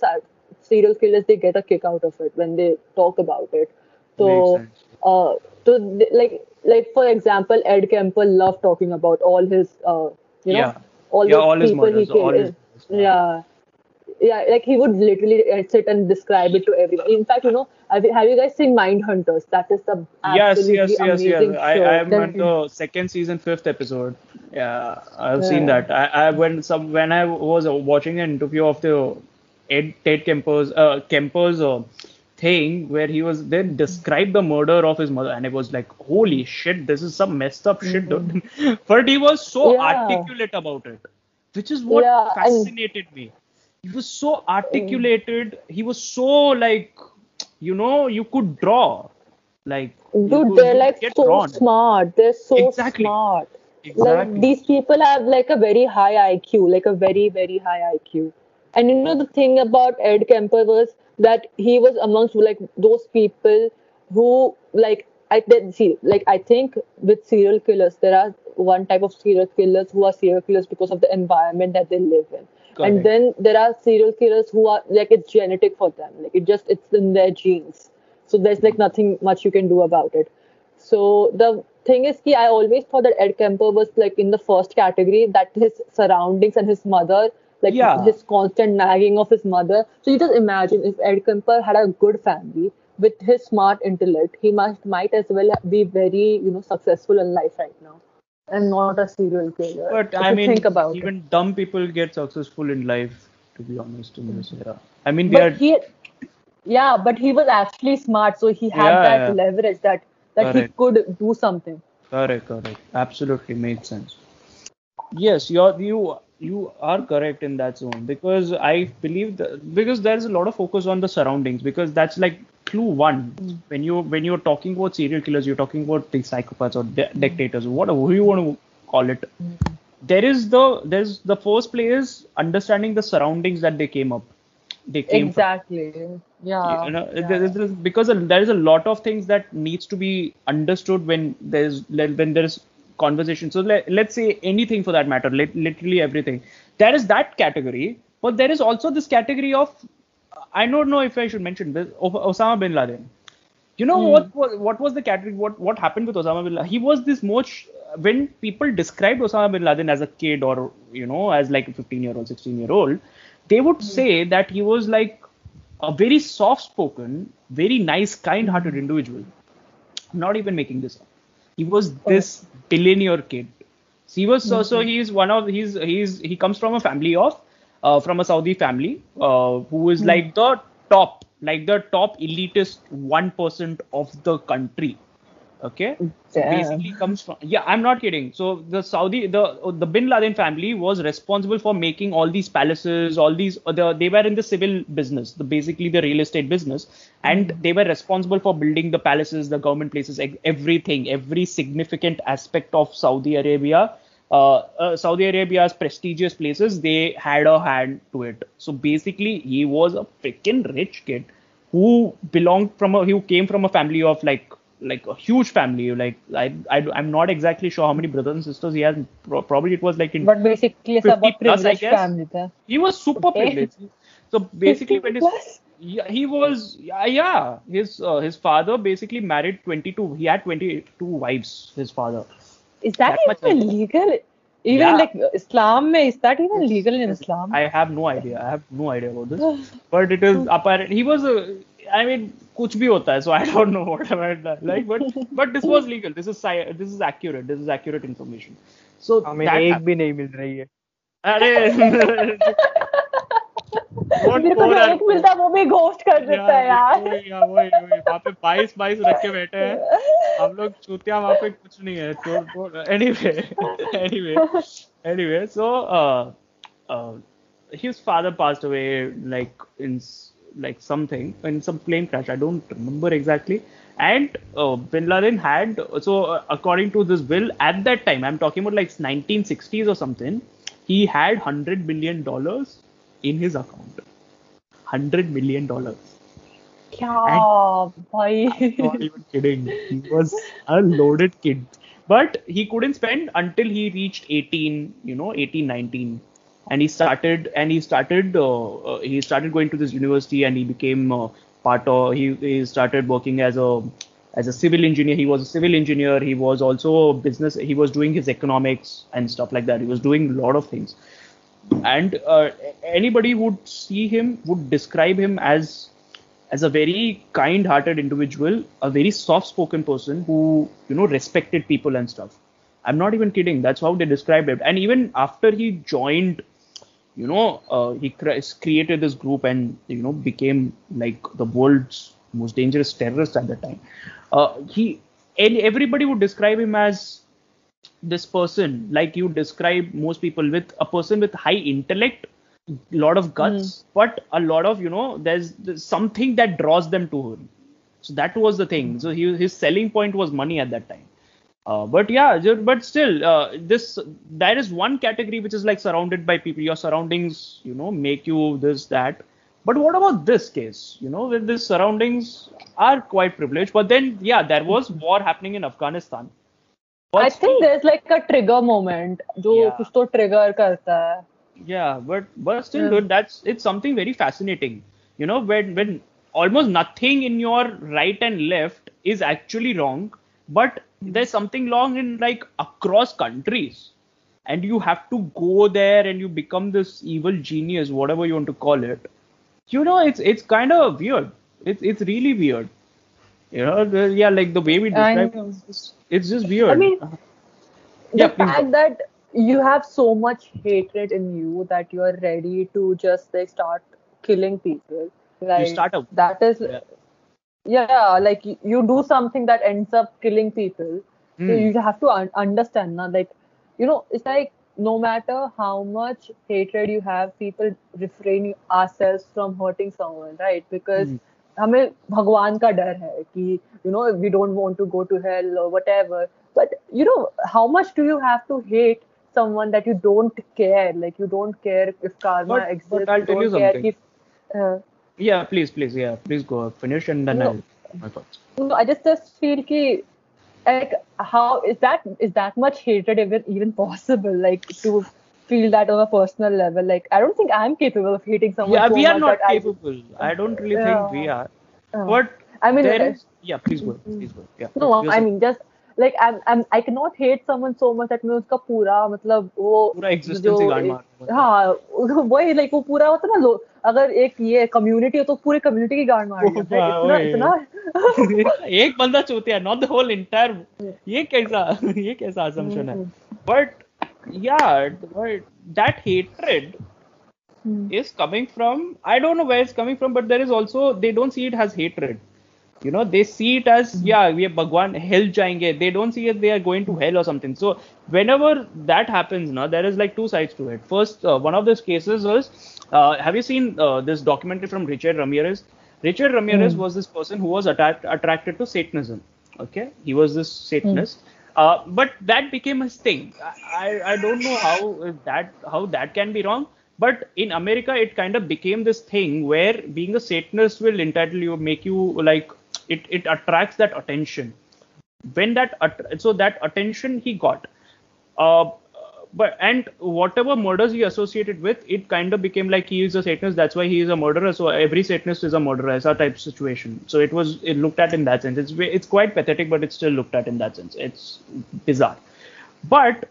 serial killers they get a kick out of it when they talk about it. So uh, so like like for example, Ed Kemper loved talking about all his uh, you know Yeah. all yeah, the all his people he killed. his yeah. Yeah, like he would literally uh, sit and describe it to everyone. In fact, you know, have you, have you guys seen Mind Hunters? That is the Yes, absolutely yes, yes, amazing yes. I, show. I'm That- on the second season, fifth episode. Yeah, I've seen that. I, I when some when I was watching an interview of the Ed Ted Kemper's uh, Kemper's uh, thing where he was then described the murder of his mother, and it was like, holy shit, this is some messed up shit, dude. [laughs] but he was so Mm-hmm. Yeah. articulate about it, which is what Yeah, fascinated me. He was so articulated. He was so like, you know, you could draw. Like, Dude, they're like so drawn. smart. They're so Exactly. smart. Exactly. Like these people have like a very high IQ, like a very very high IQ. And you know the thing about Ed Kemper was that he was amongst like those people who like I then see like I think with serial killers there are one type of serial killers who are serial killers because of the environment that they live in. Correct. And then there are serial killers who are like it's genetic for them. Like it just it's in their genes. So there's like nothing much you can do about it. So the thing is, ki, I always thought that Ed Kemper was like in the first category, that his surroundings and his mother, like Yeah. his constant nagging of his mother. So you just imagine if Ed Kemper had a good family with his smart intellect, he must might as well be very you know successful in life right now, and not a serial killer. But If I mean, think about even it. dumb people get successful in life. To be honest, in this era. I mean, But are he, yeah, but he was actually smart, so he had Yeah, that yeah. leverage that that he could do something. correct, correct. Absolutely made sense. Yes, you're you you are correct in that zone because I believe that because there is a lot of focus on the surroundings because that's like clue one hmm. when you when you're talking about serial killers you're talking about the psychopaths or di- dictators whatever you want to call it hmm. there is the there's the first place understanding the surroundings that they came up they came from Exactly. Yeah. you know yeah. there is because there is a lot of things that needs to be understood when there's when there's conversation so let, let's say anything for that matter lit, literally everything there is that category but there is also this category of i don't know if i should mention this osama bin laden you know Hmm. what was what was the category what what happened with osama bin laden he was this much when people described osama bin laden as a kid or you know as like a 15 year old 16 year old they would say that he was like a very soft spoken, very nice, kind hearted individual. I'm not even making this up. He was this billionaire kid. So he was so, so he's one of he's he's he comes from a family of uh, from a Saudi family uh, who is like the top like the top elitist one percent of the country. Okay. So Damn. basically comes from yeah i'm not kidding. So the saudi the the bin laden family was responsible for making all these palaces all these uh, the, they were in the civil business the basically the real estate business and they were responsible for building the palaces the government places everything every significant aspect of saudi arabia uh, uh, saudi arabia's prestigious places they had a hand to it. So basically he was a freaking rich kid who belonged from a who came from a family of like like a huge family like I, I i'm not exactly sure how many brothers and sisters he has Pro- probably it was like in But basically, it's 50 about plus, I guess. family. He was super Okay. privileged so basically when his yeah, he was yeah, yeah his uh, his father basically married 22 he had 22 wives his father Is that, That even legal? Even Yeah. like Islam, mein, is that even legal in Islam? I have no idea. I have no idea about this. [sighs] But it is apparent. He was a. I mean, कुछ भी होता है so I don't know what about that like but but this was legal this is this is accurate this is accurate information so हमें एक भी नहीं मिल रही है। अरे [laughs] एक मिलता वो भी घोस्ट कर देता है यार वहाँ पे बाईस बाईस रख के बैठे हैं। हम लोग चूतिया वहाँ पे कुछ नहीं है। तो anyway anyway anyway so his father passed away like in like something in some plane crash. I don't remember exactly. And uh, Bin Laden had so uh, according to this bill at that time, I'm talking about like 1960s or something. He had hundred million dollars in his account. Hundred million dollars. Yeah, boy. I'm not even kidding. He was a loaded kid, but he couldn't spend until he reached 18. You know, 18, 19 and he started, and he started, uh, uh, he started going to this university and he became uh, part of, he, he started working as a, as a civil engineer. He was a civil engineer. He was also a business, he was doing his economics and stuff like that. He was doing a lot of things. And uh, anybody would see him, would describe him as as a very kind-hearted individual, a very soft-spoken person who you know respected people and stuff. I'm not even kidding. That's how they described it. And even after he joined, you know, uh, he cre- created this group and you know became like the world's most dangerous terrorist at that time. Uh, he and everybody would describe him as this person like you describe most people with a person with high intellect lot of guts but a lot of you know there's, there's something that draws them to him. So that was the thing. So he, his selling point was money at that time uh, but yeah ju- but still uh, this there is one category which is like surrounded by people your surroundings you know make you this that but what about this case you know with these surroundings are quite privileged but then yeah there was war happening in afghanistan But I still- think there's like a trigger moment जो Yeah. कुछ तो trigger करता है Yeah, but but still, Yeah. dude, that's it's something very fascinating. You know, when when almost nothing in your right and left is actually wrong, but there's something wrong in like across countries, and you have to go there and you become this evil genius, whatever you want to call it. You know, it's it's kind of weird. It's it's really weird. You know, the, yeah, like the way we describe it, it's just, weird. I mean, uh-huh. Yeah, the please go. fact that you have so much hatred in you that you are ready to just like start killing people like start a- that is Yeah yeah, like you, you do something that ends up killing people so Hmm. you have to un- understand now like you know it's like no matter how much hatred you have people refrain ourselves from hurting someone right because Hmm. हमें भगवान का डर है कि you know we don't want to go to hell or whatever but you know how much do you have to hate someone that you don't care like you don't care if karma But- exists but I'll you tell you don't care something. if uh, Yeah, please, please, yeah, please go finish and then No. I'll my thoughts. No, I just just feel ki like how is that is that much hatred even even possible like to feel that on a personal level like I don't think I'm capable of hating someone Yeah, so we are much not that I- capable. I, don't really think we Yeah. are. Uh, But I mean there uh, is yeah, please go, please go. Yeah. no You're I saying- mean just like I'm I'm I cannot hate someone so much that मैं उसका पूरा मतलब वो पूरा existence ही गाड़ मार दूंगा। हाँ वही like वो पूरा होता है ना लो अगर एक ये कम्युनिटी हो तो पूरे कम्युनिटी की गाड़ मार हाँ, इतना इतना एक बंदा चोतिया नॉट द होल इंटायर ये कैसा ये कैसा assumption है but yeah but that hatred is coming from I don't know where it's coming from, but there is also they don't see it as hatred. You know, they see it as yeah, we are Bhagwan hell jayenge. They don't see it they are going to hell or something. So whenever that happens, now there is like two sides to it. First, uh, one of those cases was uh, have you seen uh, this documentary from Richard Ramirez? Richard Ramirez was this person who was attacked, attracted to Satanism. Okay, he was this Satanist. Uh, but that became his thing. I, I don't know how that how that can be wrong. But in America, it kind of became this thing where being a Satanist will entitle you, make you like it. It attracts that attention. When that so that attention he got, uh, but and whatever murders he associated with, it kind of became like he is a Satanist. That's why he is a murderer. So every Satanist is a murderer, as a type situation. So it was it looked at in that sense. It's it's quite pathetic, but it's still looked at in that sense. It's bizarre. But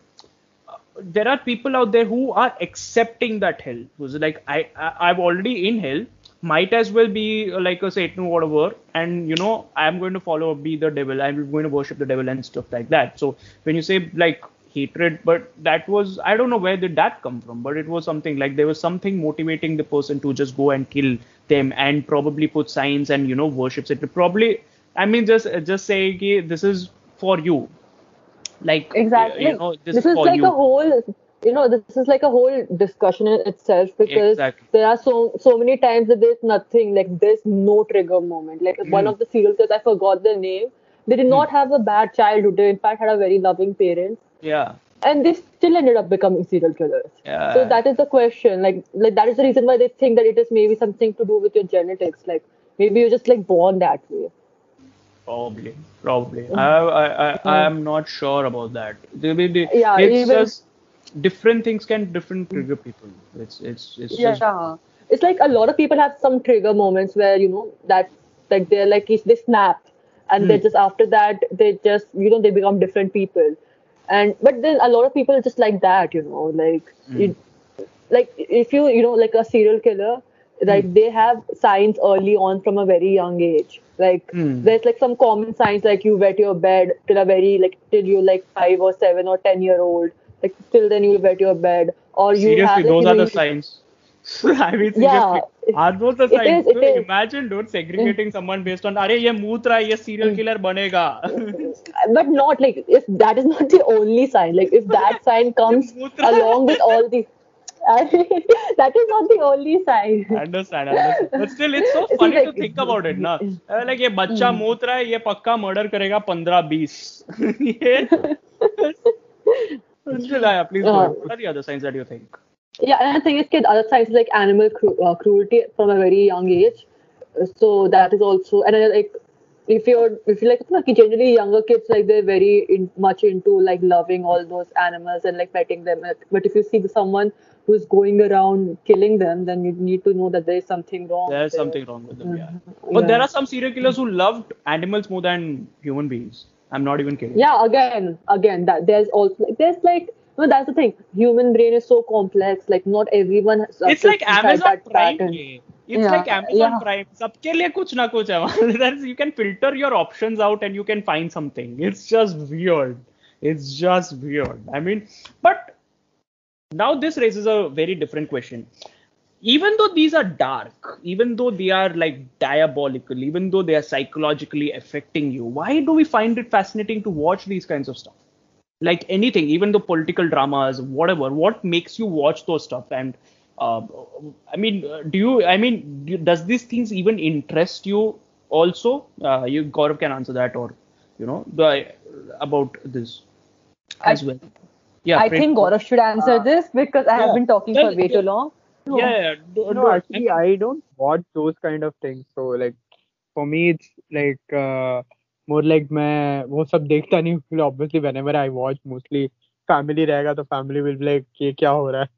uh, there are people out there who are accepting that hell. Who's like I, I I'm already in hell. might as well be uh, like a Satan or whatever, and you know I'm going to follow be the devil. I'm going to worship the devil and stuff like that. So when you say like hatred, but that was I don't know where did that come from, but it was something like there was something motivating the person to just go and kill them and probably put signs and you know worships it. Probably I mean just just say ki, this is for you, like Exactly. you know this, this is is like you. a whole you know this is like a whole discussion in itself because Exactly. there are so so many times that there's nothing like there's no trigger moment like one Hmm. of the serial killers i forgot the name they did not hmm. have a bad childhood. They in fact had a very loving parents. Yeah. and they still ended up becoming serial killers. Yeah. so that is the question. Like like that is the reason why they think that it is maybe something to do with your genetics. Like maybe you're just like born that way. Probably, probably. Mm. I, I, I, I mm. am not sure about that. They, they, Yeah, it's even- just different things can different trigger people. It's, it's, it's yeah. just it's like a lot of people have some trigger moments where you know that like they're like they snap and they Hmm. just after that they just you know they become different people and but then a lot of people are just like that you know like Hmm. you, like if you you know like a serial killer like Hmm. they have signs early on from a very young age like Hmm. there's like some common signs like you wet your bed till a very like till you're like five or seven or ten year old like till then you wet your bed or you seriously, have those you are know, the signs. I mean, Yeah, are those the it signs? is, So. Imagine, dude, segregating someone based on, अरे ये मूत रहा है, ये serial killer बनेगा. but not like if that is not the only sign like if that sign comes along with all the that is not the only sign understand, understand. But still, it's so See, funny to think about it, ना. Uh, Like ये बच्चा मूत रहा है, ये पक्का murder करेगा 15-20. ये Still, yeah, please. Uh, What are the other signs that you think? Yeah and the thing is kid other signs like animal cru- uh, cruelty from a very young age so that is also and then, like if you're if you like like generally younger kids like they're very in, much into like loving all those animals and like petting them but if you see someone who's going around killing them then you need to know that there is something wrong There's there. something wrong with them, yeah. Mhm. But there are some serial killers who loved animals more than human beings. I'm not even kidding. yeah again again that there's also there's like no that's the thing human brain is so complex like not everyone has It's like inside Amazon that Prime. pattern. ये. It's Yeah, like Amazon yeah. Prime. सबके लिए कुछ ना कुछ है वहाँ. There's- [laughs] you can filter your options out and you can find something. It's just weird. It's just weird. I mean, but now this raises a very different question. Even though these are dark, even though they are like diabolical, even though they are psychologically affecting you, why do we find it fascinating to watch these kinds of stuff? Like anything even the political dramas whatever what makes you watch those stuff? And uh, i mean uh, do you i mean do, does these things even interest you also? Uh, you gaurav can answer that or you know the about this as well. Yeah I Fred- think Gaurav should answer Uh, this because I have been talking Well, for way yeah. too long. yeah, yeah do- No, actually, I don't watch those kind of things. So, like, for me, it's like uh, more like मैं वो सब देखता नहीं हूँ. Obviously, whenever I watch, mostly family रहेगा तो will be like ये क्या हो रहा है?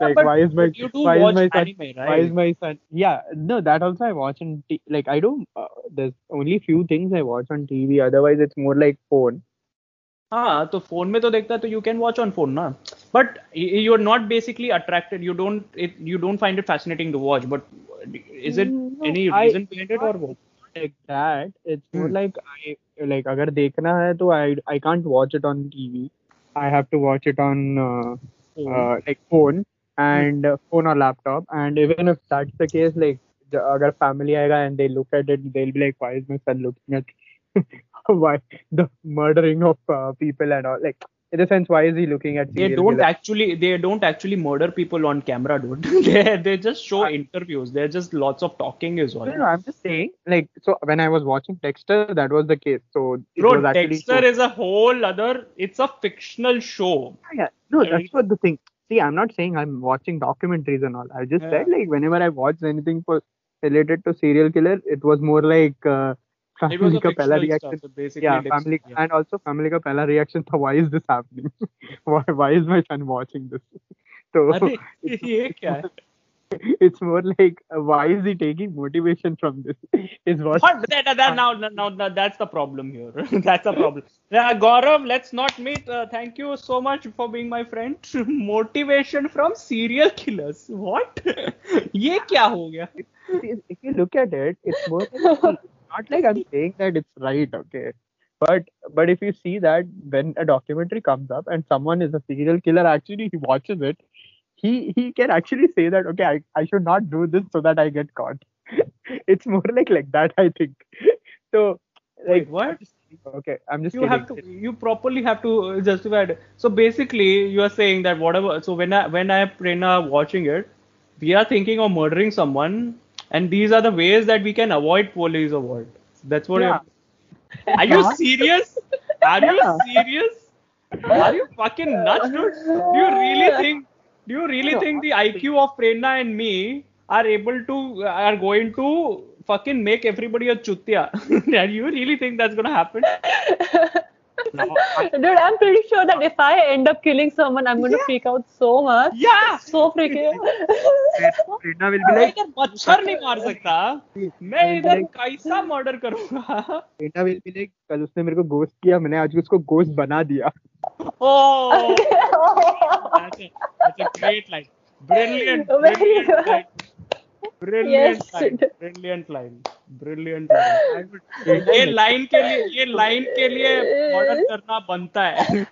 like, why is my why is my son anime right why is my son yeah no that also i watch on t- like i don't uh, there's only few things i watch on tv otherwise it's more like phone हाँ तो phone में तो देखता है तो you can watch on phone ना but you are not basically attracted you don't you don't find it fascinating to watch but is it any reason behind it और what like that it's more Hmm. like i like अगर देखना है तो i i can't watch it on tv i have to watch it on uh, uh, like phone and uh, phone or laptop and even if that's the case like अगर family आएगा and they look at it they'll be like why is my son looking at why the murdering of uh, people and all like in the sense why is he looking at they don't killer? actually they don't actually murder people on camera dude [laughs] they they just show interviews they're just lots of talking is all no, no, I'm just saying, like, so when I was watching Dexter, that was the case. So it bro dexter is a whole other it's a fictional show Yeah, no, I that's what the thing. See, I'm not saying I'm watching documentaries and all. I just Yeah. said like whenever I watched anything for related to serial killer, it was more like uh, it was family a का पहला fictional reaction. stuff so basically Yeah, Dexter- family yeah. and also family का पहला reaction था why is this happening? why why is my son watching this? So अरे ये क्या है it's more like uh, why is he taking motivation from this? Is what? What? That, that, that- now, now, now, that's the problem here. that's the problem. Yeah, Gaurav, let's not meet. Uh, thank you so much for being my friend. Motivation from serial killers. What? ये क्या हो गया? if if you look at it, it's more like, not like I'm saying that it's right, okay. But but if you see that when a documentary comes up and someone is a serial killer, actually he watches it, he he can actually say that okay, I, I should not do this so that I get caught. [laughs] it's more like like that, I think. [laughs] So like Wait, what? okay, I'm just you have to you properly have to uh, justify it. So basically, you are saying that whatever. So when I when I am Prerna watching it, we are thinking of murdering someone, and these are the ways that we can avoid police award. That's what. Yeah. You're, are you [laughs] serious? Are you serious? Are you fucking nuts, dude? Do you really think? Do you really No, think the IQ of Prerna and me are able to are going to fucking make everybody a chutia? and [laughs] you really think that's gonna happen? [laughs] No, Dude, I'm pretty sure that if I end up killing someone, I'm gonna freak out so much. Yeah. So freaking. Prerna will be like मच्छर नहीं मार सकता मैं इधर कैसा murder करूँगा will be like कल उसने मेरे को गोश्त किया मैंने आज उसको गोश्त बना दिया oh that's a, that's a great line brilliant Very brilliant would- ये लाइन के लिए ये लाइन के लिए मर्डर करना बनता है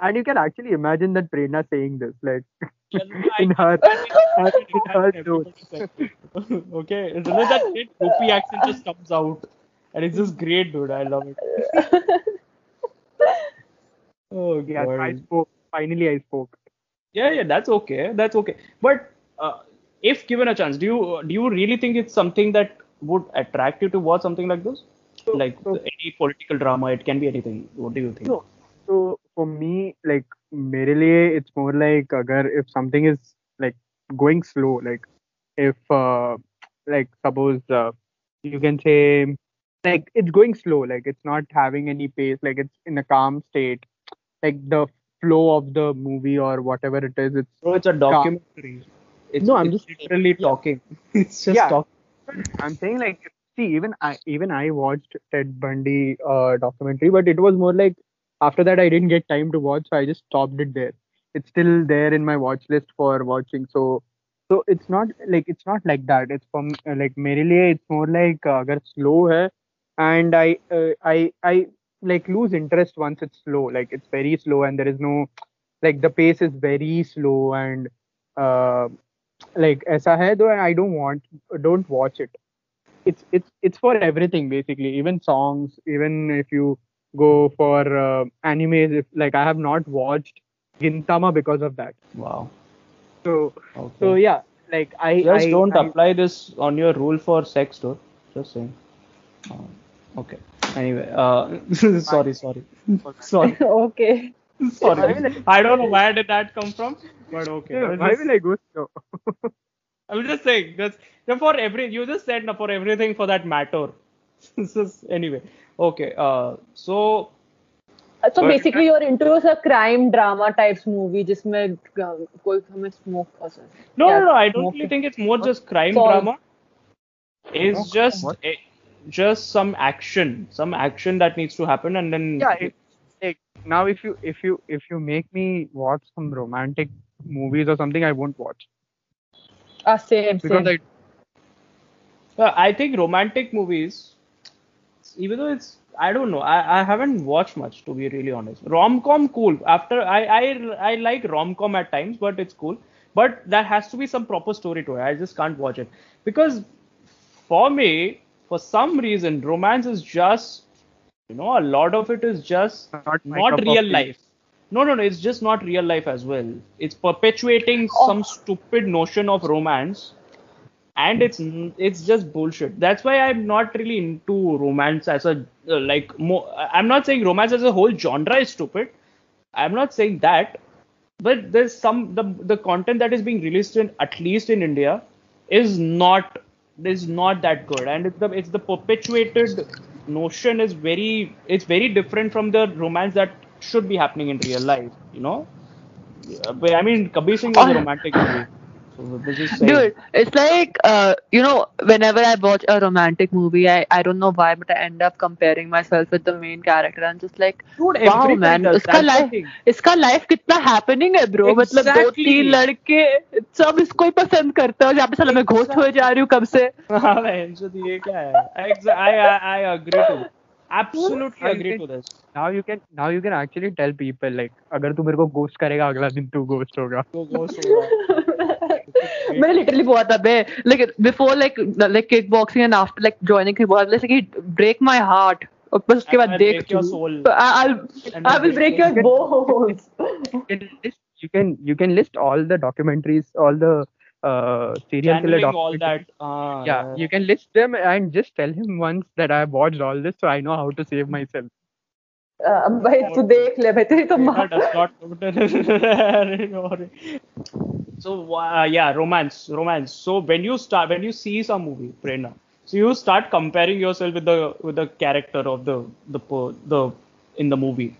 and you can actually imagine that Prerna saying this like in her in her notes. okay, and then that great Gopi accent just comes out, and it's just great, dude. I love it. Oh god. Yeah. I spoke. Finally, I spoke. Yeah, yeah, that's okay. That's okay. But uh, if given a chance, do you do you really think it's something that would attract you to watch something like this? So- Like so- any political drama, it can be anything. What do you think? No. So for me, like मेरे लिए it's more like अगर if something is like going slow, like if uh, like suppose uh, you can say like it's going slow, like it's not having any pace, like it's in a calm state, like the flow of the movie or whatever it is, it's So it's a documentary. It's, No, I'm it's just- literally talking. [laughs] It's just Yeah. talking. I'm saying like see even I even I watched Ted Bundy uh, documentary, but it was more like after that I didn't get time to watch, so I just stopped it there. It's still there in my watch list for watching. So so it's not like it's not like that. It's from uh, like मेरे लिए it's more like uh, अगर slow है and I uh, I I like lose interest once it's slow. Like it's very slow and there is no like the pace is very slow and uh, like aisa hai though and i don't want don't watch it. It's it's it's for everything basically. Even songs even if you go for uh, animes if like i have not watched gintama because of that. Wow. So okay. so yeah like i just I, don't I, apply this on your rule for sex though. Just saying. Um, okay. Anyway uh [laughs] sorry sorry. [laughs] [laughs] Sorry. Okay sorry. I don't know where did that come from. but okay. Yeah, It's why just- will i go slow [laughs] I'm just saying that's that's for every. You just said no, for everything for that matter. [laughs] This is- anyway, okay. Uh, so So But- basically, you're into a crime drama types movie जिसमें uh, कोई हमें smoke पसंद है. no, Yeah, no, no. I don't smoking. really think it's more just crime Solve. drama. It's No, just what? a, just some action, some action that needs to happen, and then yeah it, like now if you if you if you make me watch some romantic movies or something i won't watch Ah, same, because same. i Uh, I think romantic movies, even though it's I don't know, I, I haven't watched much to be really honest. Rom com cool. After I, I I like rom com at times, but it's cool. But there has to be some proper story to it. I just can't watch it because for me, for some reason, romance is just you know a lot of it is just Not not real life. No, no, no. It's just not real life as well. It's perpetuating Oh. some stupid notion of romance and it's it's just bullshit that's why i'm not really into romance as a uh, like more i'm not saying romance as a whole genre is stupid i'm not saying that but there's some the the content that is being released in at least in india is not is not that good and it's the it's the perpetuated notion is very it's very different from the romance that should be happening in real life you know uh, but I mean, Kabir Singh is a Oh. romantic movie. Dude, it's like uh, you know, whenever I watch a romantic movie, I, I don't know why, but I end up comparing myself with the main character. I'm just like, dude, wow, man, the life. इसका life कितना happening है bro मतलब दो Exactly. तीन लड़के सब इसको ही पसंद करते हो जहाँ पे साला मैं घोस्ट हो जा रही हूँ कब से हाँ भाई, ये क्या है? I I I agree to. absolutely agree can, to this now you can now you can actually tell people like अगर तू मेरे को ghost करेगा अगला दिन तू ghost होगा तो ghost होगा मैं लिटरली बहुत अबे like like like like kickboxing and after like joining kickboxing like कि ब्रेक माय हार्ट और बस उसके बाद देख i'll i will break your bones you can you can list all the documentaries all the uh, serial killer Channeling all documentaries that. Ah, yeah you can list them and just tell him once that I have watched all this so I know how to save myself Uh, भाई तू देख ले भाई तेरी तो That माँ does not. so uh, yeah, romance, romance. So when you start, when you see some movie, Prerna, so you start comparing yourself with the with the character of the the per- the in the movie.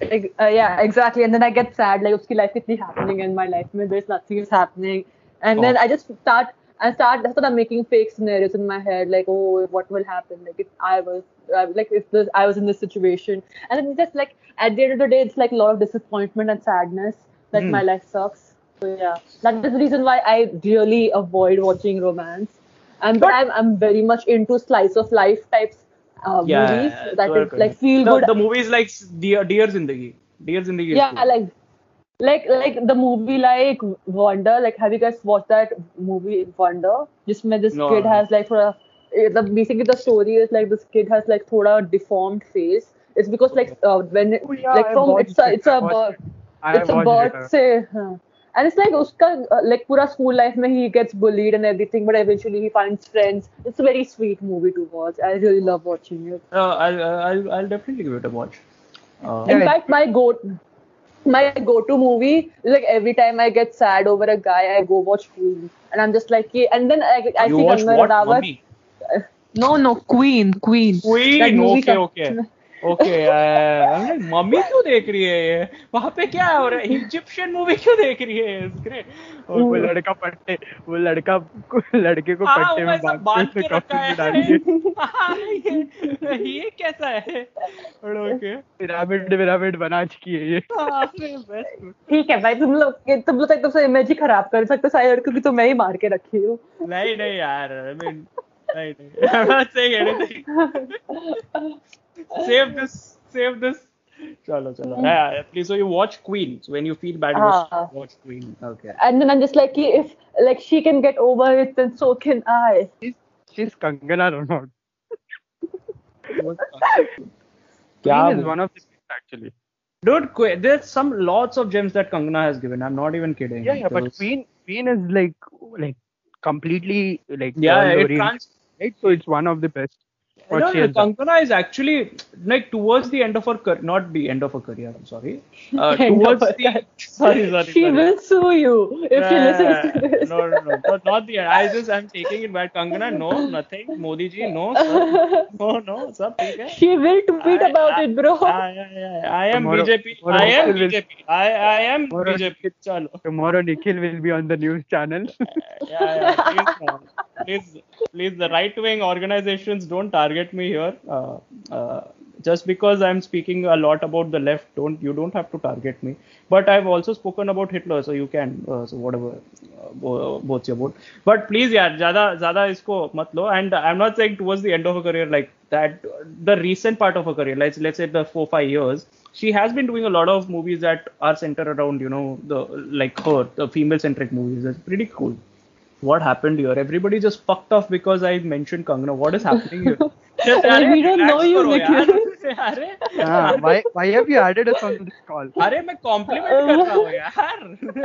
Ex- uh, yeah, exactly. And then I get sad, like, uski life is happening in my life. I mean, there's nothing is happening. And then Oh. I just start, I start, that's what I'm making fake scenarios in my head, like, oh, what will happen? Like, if I was, uh, like, if this, I was in this situation. And then just like, at the end of the day, it's like a lot of disappointment and sadness. Like, Hmm. my life sucks. So, yeah. That is the reason why I really avoid watching romance. And, but, But- I'm, I'm very much into slice of life types. Uh, Yeah, movies that like feel the, good The movies like Dear Dear Zindagi, Dear Zindagi. is yeah I like like like the movie like wonder like have you guys watched that movie wonder? Just where this No. kid has like thoda, eh, the basically the story is like this kid has like thoda deformed face. It's because like uh, when it, Oh, yeah, like from it's a it, it's a watched bird. it's a watched bird say huh. and it's like uska uh, like pura school life mein he gets bullied and everything but eventually he finds friends. It's a very sweet movie to watch. I really love watching it. Uh, I'll, I'll I'll definitely give it a watch. Uh, In Yeah, fact, my go my go-to movie is like every time I get sad over a guy, I go watch Queen, and I'm just like, yeah. and then I, I you see watch Kangana what? Ranaut. No, no, Queen, Queen. Queen. Okay, का- okay. Okay, uh, mummy क्यों देख रही है ये? वहाँ पे क्या हो रहा है? इजिप्शियन मूवी क्यों देख रही है और वो लड़का पट्टे वो लड़का लड़के को हाँ पट्टे में बाँध के रखा है। हाँ, ये ये कैसा है? ओके पिरामिड पिरामिड बना चुकी है ये। हाँ ठीक है भाई तुम लोग तुम लोग तो इमेज ही खराब कर सकते हो सारे लड़कों की तो मैं ही मार के रखी हूँ। नहीं नहीं यार I mean नहीं नहीं। I'm not saying anything save this, save this. Chalo, chalo. Mm. Yeah, please. So you watch Queen. So when you feel bad, ah. you watch Queen. Okay. And then I'm just like, if like she can get over it, then so can I. She's, she's Kangana or not? Queen is one of the best, actually. Dude, Queen, there's some lots of gems that Kangana has given. I'm not even kidding. Yeah, yeah, but Queen, Queen is like like completely like yeah, it trans- right? So it's one of the best. No, no, Kangana is actually like towards the end of her career, not the end of her career. I'm sorry. Uh, [laughs] towards the sorry, sorry. She sorry. will sue you if you she listens to this. No, no, no, no, not the end. I just I'm taking it back. Kangana, no, nothing. Modi ji, [laughs] no, sir. no, no, sir. She will tweet I, about I, it, bro. I, I, am tomorrow, BJP. Tomorrow I am will, BJP. I, I am tomorrow, BJP. Chalo. Tomorrow Nikhil will be on the news channel. yeah, yeah, please, please, please, the right wing organizations don't target me here. Uh, uh, just because I'm speaking a lot about the left, don't you don't have to target me. But I've also spoken about Hitler, so you can. Uh, so whatever, uh, bo- both your boat. But please, yeah, ज़्यादा ज़्यादा इसको मत लो. And I'm not saying towards the end of her career like that. The recent part of her career, let's let's say the four five years, she has been doing a lot of movies that are centered around you know the like her the female centric movies. It's pretty cool what happened here? Everybody just fucked off because I mentioned Kangana. What is happening here? [laughs] Just, We अरे, don't relax know you, करो यार. Nikhil. [laughs] अरे Ah, why why have you added us on this call अरे मैं complement कर रहा हूँ यार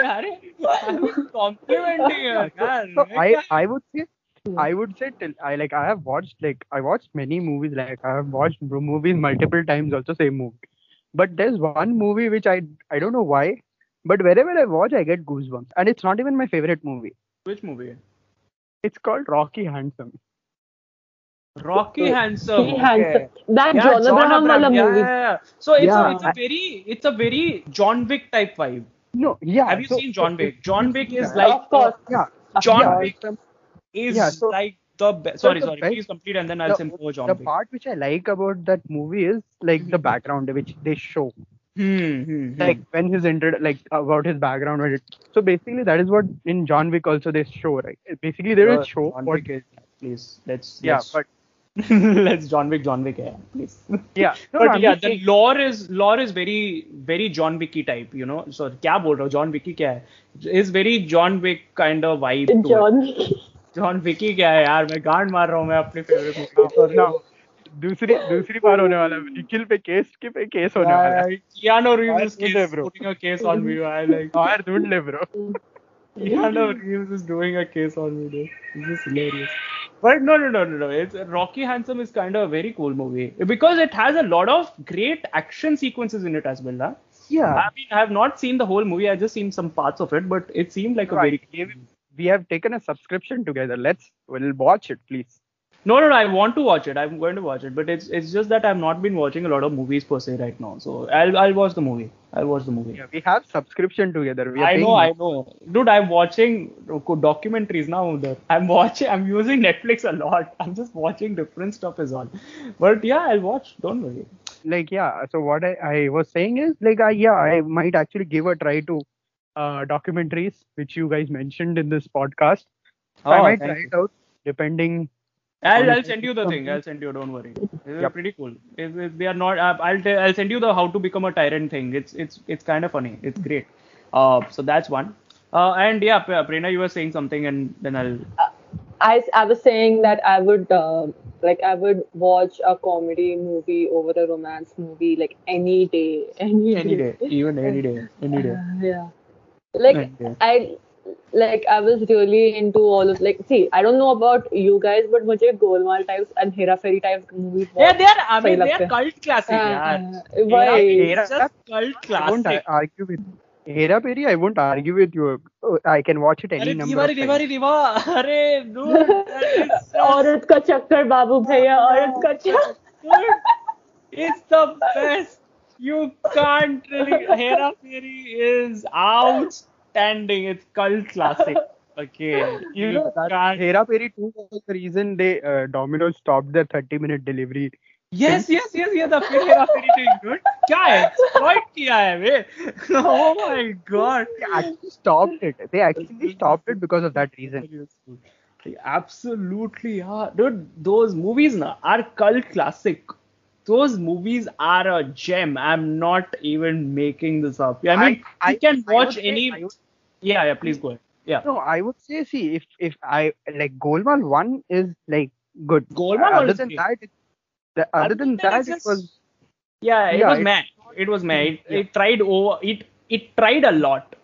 अरे कॉम्प्लीमेंटिंग [laughs] यार so I I would say I would say till I like I have watched like I watched many movies like I have watched m- movies multiple times also same movie but there's one movie which I I don't know why but wherever I watch I get goosebumps and it's not even my favorite movie which movie it's called Rocky Handsome Rocky Handsome He okay. handsome. That Yeah, John Abraham wala yeah, movie. yeah, yeah. So it's a, it's a very it's a very John Wick type vibe. No, yeah. Have you so- seen John Wick? John Wick is Yeah, like of course. Yeah. John yeah, Wick is Yeah, so- like the best. Sorry, the sorry. best- Please complete and then I'll the- say more John the Wick. part which I like about that movie is like the background which they show. Hmm, hmm, hmm. like when his inter like about his background it so basically that is what in john wick also they show right basically they will Uh, show John what Wick is, please let's yeah let's, but let's John Wick John Wick yeah, please. yeah no, but I'm yeah, the lore is lore is very very John Wicky type, you know. So क्या बोल रहा हूँ John Wicky क्या है? Is very John Wick kind of vibe. to it. John. John Wicky क्या है यार? मैं गांड मार रहा हूँ मैं अपनी favorite movie पर now दूसरी दूसरी बार होने वाला है निखिल पे केस के पे केस होने वाला है don't they, bro? putting a case on me. I like और ढूंढ ले bro Keanu Reeves is doing a case on me. Dude. This is hilarious. But no, no, no, no, no. It's Rocky Handsome is kind of a very cool movie because it has a lot of great action sequences in it as well. Huh? yeah I mean, I have not seen the whole movie. I just seen some parts of it, but it seemed like a very. We have taken a subscription together let's we'll watch it please No, no, no. I want to watch it. I'm going to watch it, but it's it's just that I've not been watching a lot of movies per se right now. So I'll I'll watch the movie. I'll watch the movie. yeah we have subscription together I know, I know, dude. I'm watching documentaries now. Uddhar. I'm watching. I'm using Netflix a lot. [laughs] I'm just watching different stuff as well. But yeah, I'll watch. Don't worry. like yeah so what i, I was saying is like I, yeah i might actually give a try to uh documentaries which you guys mentioned in this podcast So i Oh, might try you. it out depending I'll, I'll send you the thing. I'll send you. Don't worry. They're Yep. pretty cool. If, if they are not, uh, I'll tell, I'll send you the how to become a tyrant thing. It's it's it's kind of funny. It's great. Uh, so that's one. Uh, and yeah, Pre- Prerna, you were saying something, and then I'll. I, I was saying that I would uh, like I would watch a comedy movie over a romance movie like any day, [laughs] any, Any day, even any day, any day. Uh, yeah. Like Any day. I like I was really into all of like see I don't know about you guys but मुझे Golmaal types and Hera Pheri types movies yeah they are I mean they are cult classic uh, why it's just cult classic. don't argue with Hera Pheri I won't argue with you I can watch it any number rewatch rewatch. अरे [laughs] औरत का चक्कर बाबू भैया औरत का चक्कर। it's the best. You can't really [laughs] Hera Pheri is out outstanding. It's cult classic. Okay, [laughs] you know, that. Hera Pheri 2 was the reason they uh, Domino's stopped their 30 minute delivery. Yes, yes, yes ये the फिर हेरा फेरी to include क्या है exploit किया [laughs] Oh my God! They actually stopped it they actually stopped it because of that reason absolutely yeah dude those movies na are cult classic those movies are a gem. I'm not even making this up. I mean, I- you can I watch any. I would- Yeah, yeah. Please go ahead. Yeah. No, I would say, see, if if I like Golmaal one is like good. Golmaal one other than great. that, it, the, other than than that, it just- was Yeah, it Yeah, was it- mad. It was mad. It, Yeah. it tried over. It it tried a lot,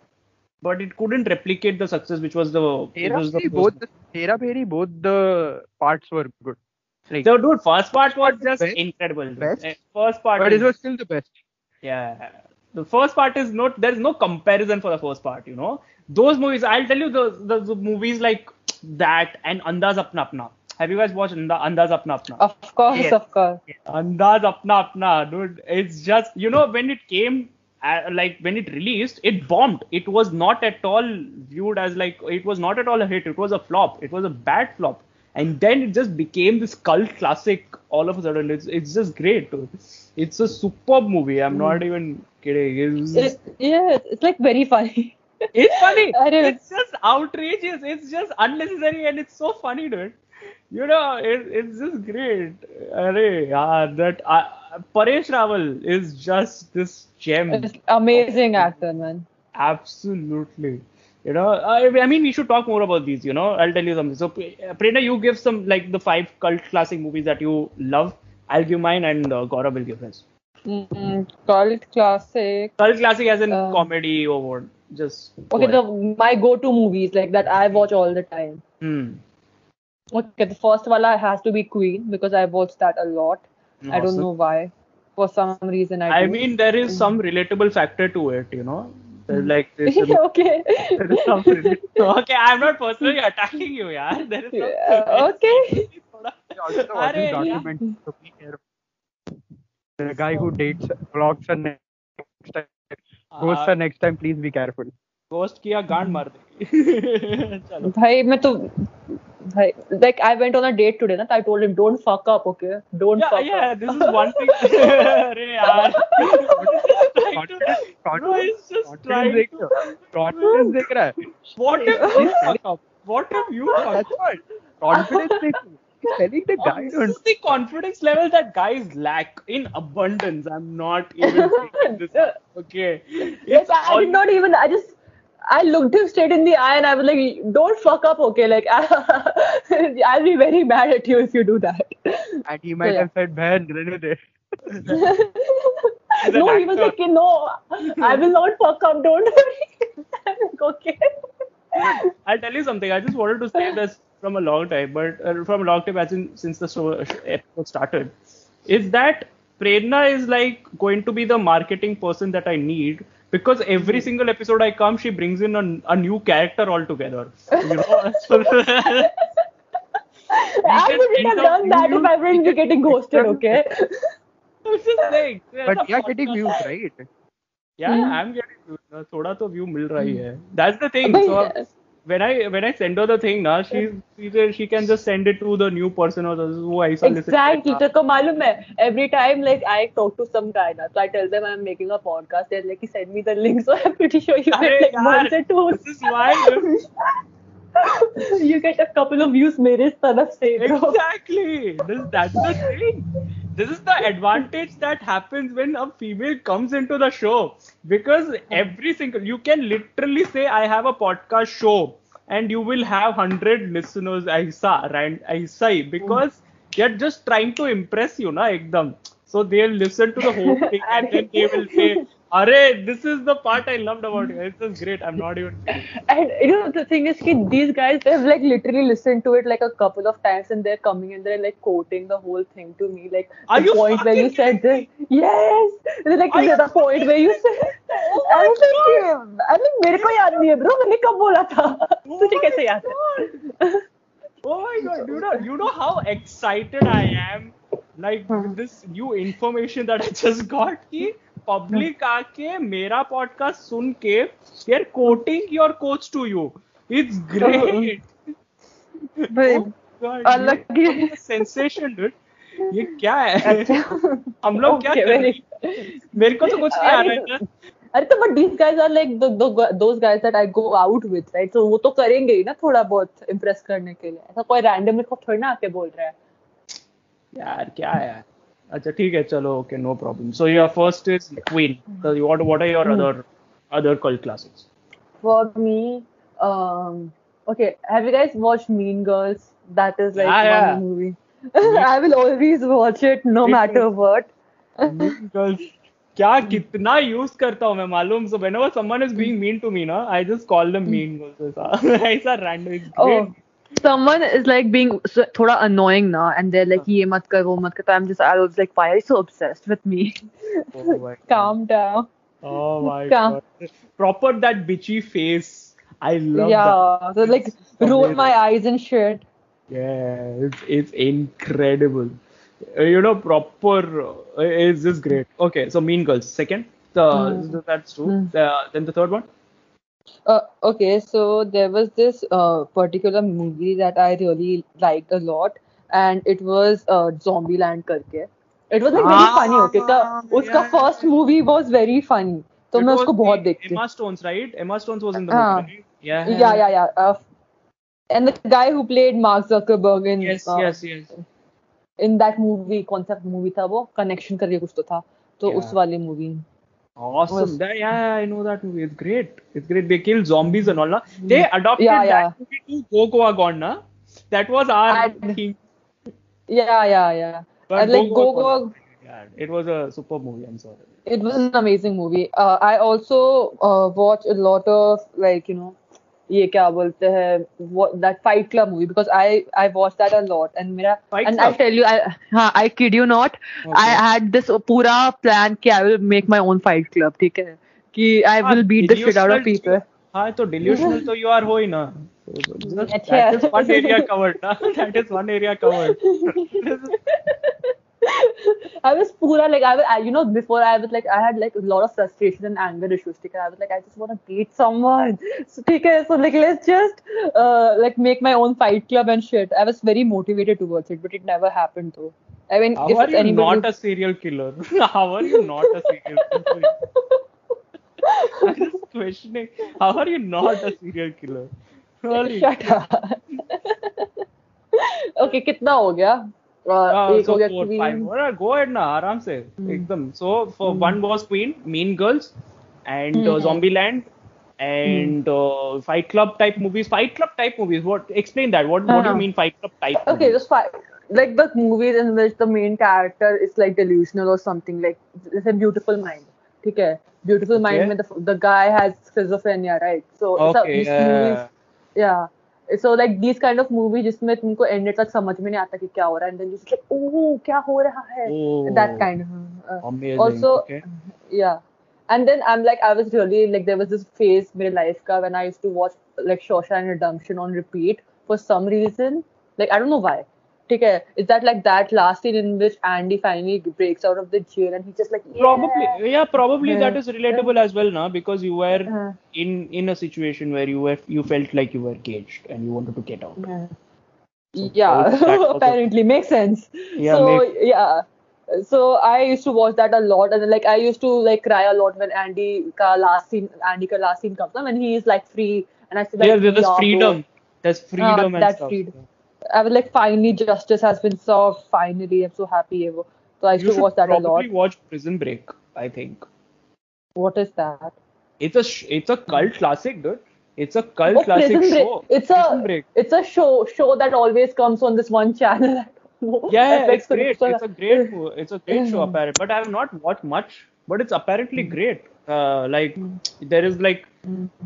but it couldn't replicate the success which was the. It Hera was the both the Hera Pheri, both the parts were good. Like, So, dude, first part was just Best- incredible. best. First part. but is- it was still the best. Yeah. The first part is not there's no comparison for the first part, you know. Those movies, I'll tell you the, the, the movies like that and Andaz Apna Apna. Have you guys watched Anda- Andaz Apna Apna? of course Yes. of course Andaz Apna Apna, dude. It's just you know when it came uh, like when it released, it bombed. It was not at all viewed as like it was not at all a hit. It was a flop. It was a bad flop. And then it just became this cult classic all of a sudden. It's it's just great. It's a superb movie. I'm not even kidding. It's, it, yeah it's, like very funny it's funny. [laughs] It's just outrageous. It's just unnecessary and it's so funny, dude. You know, it, it's just great. Arey, yeah, that uh, Paresh Rawal is just this gem. it's amazing actor man Absolutely. You know, I, I mean, we should talk more about these. You know, I'll tell you something. So, uh, Prerna, you give some like the five cult classic movies that you love. I'll give mine, and uh, Gaurav will give his. mm, cult classic Cult classic as in Um, comedy or what? Just okay the my go-to movies like that I watch all the time Hmm. okay the first one has to be Queen because I watched that a lot I don't know why for some reason I I mean, there is some relatable factor to it, you know. There's like this. okay there is some okay, I'm not personally attacking you, yeah. There is some. Yeah, okay. Also, watching Arey, yeah. The guy who dates vlogs and next time. Ghost sir, next time please be careful. Ghost किया गांड मार देगी चलो भाई मैं तो भाई like I went on a date today ना I told him don't fuck up okay don't yeah fuck yeah up Yeah, this is one thing अरे यार Trying to- bro he's just trying Confidence देख to रहा है. Confidence देख रहा है. what if you fuck up what if you fuck That's what. Confidence देख. He's telling the guy This don't. is the confidence level that guys lack in abundance. I'm not even saying this. Okay. Yes, It's I, I all- did not even. I just. I looked him straight in the eye and I was like, "Don't fuck up, okay? Like, [laughs] I'll be very mad at you if you do that." And he might Yeah. have said, "Man, rene [laughs] de." an no, he was actor. like, "No, I will not fuck up. Don't worry." [laughs] I'm like, "Okay." I'll tell you something. I just wanted to say this from a long time, but uh, from a long time as in, since the show, episode started, is that Prerna is like going to be the marketing person that I need because every single episode I come, she brings in a, a new character altogether. You know? [laughs] So- [laughs] I wouldn't have done that if I wouldn't be getting ghosted, okay? I'm just saying. But are getting views, right? Yeah, Hmm. I'm getting views. ना, थोड़ा तो view मिल रहा ही है. That's the thing. So yes. when I when I send her the thing ना, she she she can just send it to the new person or वो ऐसा listen Exactly. तेरे को मालूम है every time like I talk to some guy ना, so I tell them I'm making a podcast. They're like, send me the link. So I'm pretty sure you get like once or two. This is why. you get a couple of views मेरे तरफ़ से bro. exactly. This that's the thing. this is the advantage that happens when a female comes into the show because every single you can literally say i have a podcast show and you will have 100 listeners aisa right aisa because they're just trying to impress you na ekdam. So they'll listen to the whole thing and then they will say "Arey, this is the part I loved about you. It's just great. I'm not even." kidding." [laughs] And you know the thing is कि these guys they've like literally listened to it like a couple of times and they're coming and they're like quoting the whole thing to me like Are the you point where you fucking said this yes they're like Are you the point where you said [laughs] I was like I mean मेरे को याद नहीं है bro मैंने कब बोला था तुझे कैसे याद है [laughs] Oh my god, you know, you know how excited I am, like with this new information that I just got कि public आके मेरा पॉडकास्ट सुन के they're quoting your quotes to you it's great अलग सेंसेशन डूड ये क्या है? अच्छा। हम लोग क्या कर मेरे को तो कुछ नहीं आ रहा है अरे तो but these guys are like those guys that I go out with right तो वो तो करेंगे ही ना थोड़ा बहुत इंप्रेस करने के लिए। ऐसा कोई रैंडम को थोड़ी ना आके बोल रहा है। यार क्या है यार? अच्छा ठीक है चलो okay no problem so your first is Queen what what are your other other cult classics for me okay have you guys watch Mean Girls that is like my movie I will always watch it no matter what girls क्या कितना use करता हूँ मैं मालूम? So whenever someone is being mean to me ना I just call them mean girls ऐसा [laughs] random it's someone is like being so, thoda annoying now and they're like ye mat kar wo mat kar i'm just i was like why are you so obsessed with me? Oh [laughs] calm down. Oh my calm. god. Proper that bitchy face. I love yeah that. so like roll my eyes and shit. Yeah it's, it's incredible uh, you know proper uh, is this great? Okay so mean girls second. The, mm. that's true mm. then the third one? Uh, okay, so there was this uh, particular movie that I really liked a lot, and it was uh, Zombieland करके. It was like very Ah, funny, okay? का, उसका yeah. first movie was very funny, तो मैं उसको the बहुत देखती. Emma Stones, right? Emma Stones was in the हाँ. movie. Right? Yeah. Yeah, yeah, yeah. Uh, and the guy who played Mark Zuckerberg in Yes, uh, yes, yes. in that movie, कौन सा movie था वो? Connection करके कुछ तो था. तो Yeah. उस वाली movie. Awesome. was- That- yeah, I know that movie. It's great. It's great. They kill zombies and all. Na? They adopted Yeah, yeah. that movie to Go Goa Gone. Na? That was our thing. Yeah, yeah, yeah. But and like Go Go Goa Go. Yeah, it was a super movie. I'm sorry. It was an amazing movie. Uh, I also uh, watch a lot of like you know ये क्या बोलते हैं that Fight Club movie because I I watch that a lot and मेरा and I tell you हाँ I kid you not I had this पूरा plan कि I will make my own fight club ठीक है? कि I will beat the shit out of people हाँ तो delusional तो यू आर तो हो ही ना। That is one area covered na that is one area covered. [laughs] I was pura like I, was, I you know before I was like I had like a lot of frustration and anger issues. Okay? I was like I just want to beat someone. So okay, so like let's just uh, like make my own fight club and shit. I was very motivated towards it, but it never happened though. I mean, How if are you anybody- not a serial killer? [laughs] How are you not a serial killer? [laughs] [laughs] I'm just questioning. How are you not a serial killer? Really? Shut up. okay, कितना हो गया? Uh, Uh, एक so हो गया four, Queen. five. Alright, go ahead ना आराम से एकदम. So for one was Queen, Mean Girls, and uh, Hmm. Zombieland, and uh, Fight Club type movies. Fight Club type movies. What? Explain that. What? What do you Uh-huh. mean Fight Club type? Okay, movies? just five. Like the movies in which the main character is like delusional or something. Like it's a beautiful mind. Okay, beautiful Okay. mind. With the the guy has schizophrenia, right? So it's a, Okay. these yeah. movies, yeah. So like these kind of movies जिसमें तुमको end तक समझ में नहीं आता कि क्या हो रहा है and then you just like oh क्या हो रहा है Oh, that kind of uh, Amazing. also okay. yeah and then i'm like i was really like there was this phase in my life ka when i used to watch like shawshank redemption on repeat for some reason like i don't know why okay is that like that last scene in which andy finally breaks out of the jail and he's just like Probably, yeah, probably Yeah. that is relatable as well, now because you were in in a situation where you were you felt like you were caged and you wanted to get out. yeah, So yeah [laughs] that also- apparently makes sense Yeah, so yeah so i used to watch that a lot and like i used to like cry a lot when andy ka last scene andy ka last scene comes up when he is like free and i feel like yeah, there's freedom. There's freedom and that's stuff. freedom. I was like, finally, justice has been served. Finally, I'm so happy. So I used You to watch that a lot. probably watch Prison Break. I think What is that? it's a sh- it's a cult classic, dude. It's a cult Oh, classic Prison Break. show. It's Prison a Break. it's a show show that always comes on this one channel. [laughs] I don't know. Yeah, it's great. It's a great, [laughs] it's a great show Mhm. apparently. But I have not watched much. But it's apparently great. Uh, like there is like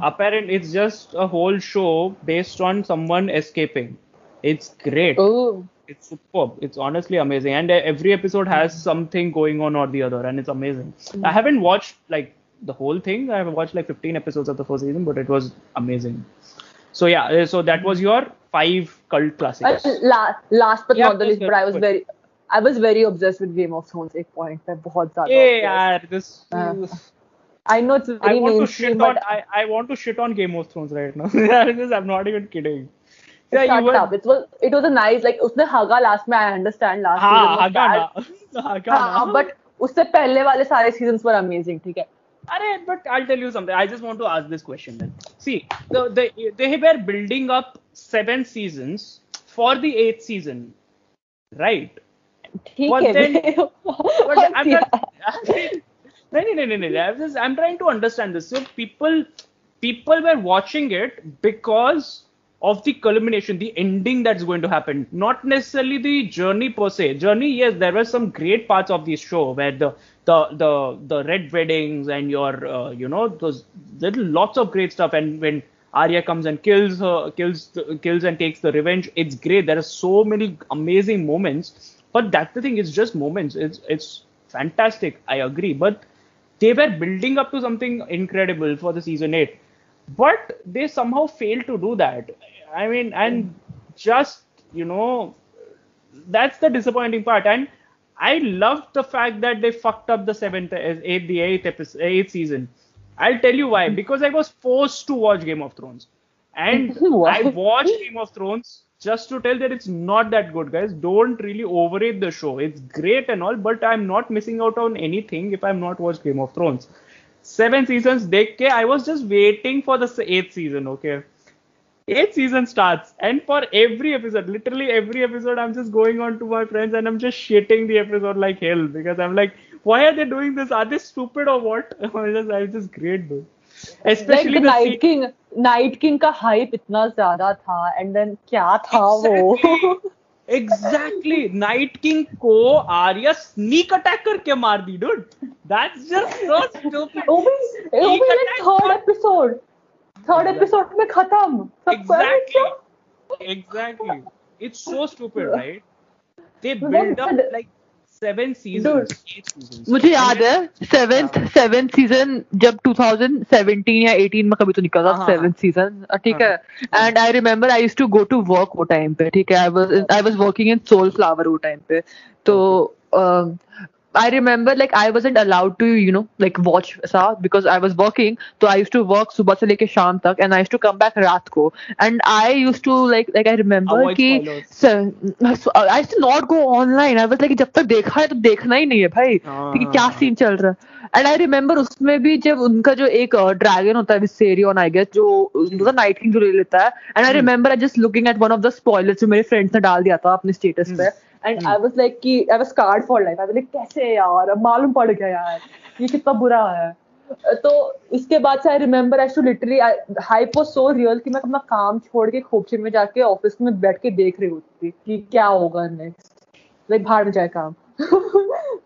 apparent. It's just a whole show based on someone escaping. It's great. Oh, It's superb. It's honestly amazing. And uh, every episode has something going on or the other, and it's amazing. I haven't watched like the whole thing. I have watched like 15 episodes of the first season, but it was amazing. So yeah, uh, so that was your five cult classics. and la- last but Yeah, not the please, least, but I was please. very I was very obsessed with Game of Thrones. एक point पे बहुत ज़्यादा. Hey, obsessed. yaar, this. Uh, I know it's I very want to mainstream, shit but on. I, I want to shit on Game of Thrones right now. [laughs] This- I'm not even kidding. Yeah, shut you were. up. It was it was a nice like उसने हगा last में I understand last season हाँ, was bad. Hagana. [laughs] Hagana. हाँ, but उससे पहले वाले सारे seasons were amazing. ठीक है. Arey, but I'll tell you something. I just want to ask this question then. See, the, the, they were building up seven seasons for the eighth season, right? [laughs] ठीक But है. then- bay. But I'm Yeah. not. no, no, no, no, no. I'm just. I'm trying to understand this. So people, people were watching it because of the culmination, the ending that's going to happen. Not necessarily the journey per se. Journey, yes, there were some great parts of this show where the the the the red weddings and your uh, you know those little lots of great stuff. And when Arya comes and kills her, kills kills and takes the revenge, it's great. There are so many amazing moments. But that's the thing. It's just moments. It's it's fantastic. I agree. But they were building up to something incredible for the season eight but they somehow failed to do that. I mean and hmm. just you know that's the disappointing part. And i loved the fact that they fucked up the seventh eh, eighth the eighth episode eighth season. I'll tell you why. Hmm. Because i was forced to watch game of thrones. And [laughs] i watched game of thrones just to tell that it's not that good guys. Don't really overrate the show. It's great and all but i'm not missing out on anything if i'm not watched game of thrones seven seasons देख के I was just waiting for the eighth season okay eighth season starts and for every episode literally every episode I'm just going on to my friends and I'm just shitting the episode like hell because I'm like why are they doing this are they stupid or what [laughs] I just I just great dude like especially the the Night scene- King, Night King का hype इतना ज्यादा था and then क्या था वो? exactly Night King को Arya sneak attack करके मार दी dude that's just so stupid third episode third episode में खत्म. Exactly exactly it's so stupid right they build up like मुझे याद है सेवेंथ सेवेंथ सीज़न जब 2017 या 18 में कभी तो निकला था हाँ, सेवेंथ सीज़न ठीक है। And I remember I use to go to work वो टाइम पे ठीक है। I was I was working in Soul Flower वो टाइम पे। तो I remember like I wasn't allowed to, you know, like watch sa because I was working. So I used to work subah se leke sham tak and I used to come back raat ko. And I used to like like I remember spoilers. so, so I used to not go online. I was like जब तक देखा है तो देखना ही नहीं है भाई हाँ, कि क्या हाँ, सीन चल रहा है एंड आई रिमेम्बर उसमें भी जब उनका जो एक ड्रैगन होता है विसेरियन आई गेस जो नाइट किंग जो ले लेता है and I remember I just looking at one of the spoilers जो मेरे फ्रेंड्स ने डाल दिया था अपने स्टेटस पे एंड आई वाज लाइक कि I was scarred for life I was like कैसे यार? अब मालूम पड़ गया यार ये कितना बुरा है. तो उसके बाद से I remember I too literally hype was so real कि मैं अपना काम छोड़ के खोपचे में जाके ऑफ़िस में बैठ के देख रही होती थी कि क्या होगा नेक्स्ट लाइक बाहर में जाए काम।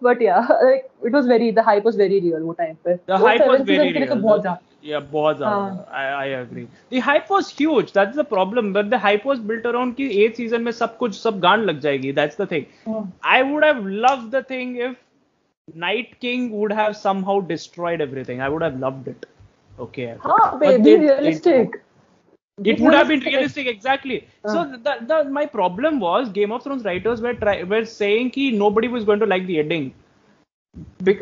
But yeah like it was very the hype was very real वो टाइम पे। तो real. बहुत ज़्यादा Yeah, बहुत ज़्यादा. हाँ. I, I agree. The hype was huge. That's the problem. But the hype was built around कि eighth season में सब कुछ सब गांड लग जाएगी. That's the thing. I would have loved the thing if Night King would have somehow destroyed everything. I would have loved it. Okay. हाँ But baby they- realistic It would have been Realistic. exactly. So the, the my problem was Game of Thrones writers were try, were saying कि nobody was going to like the ending.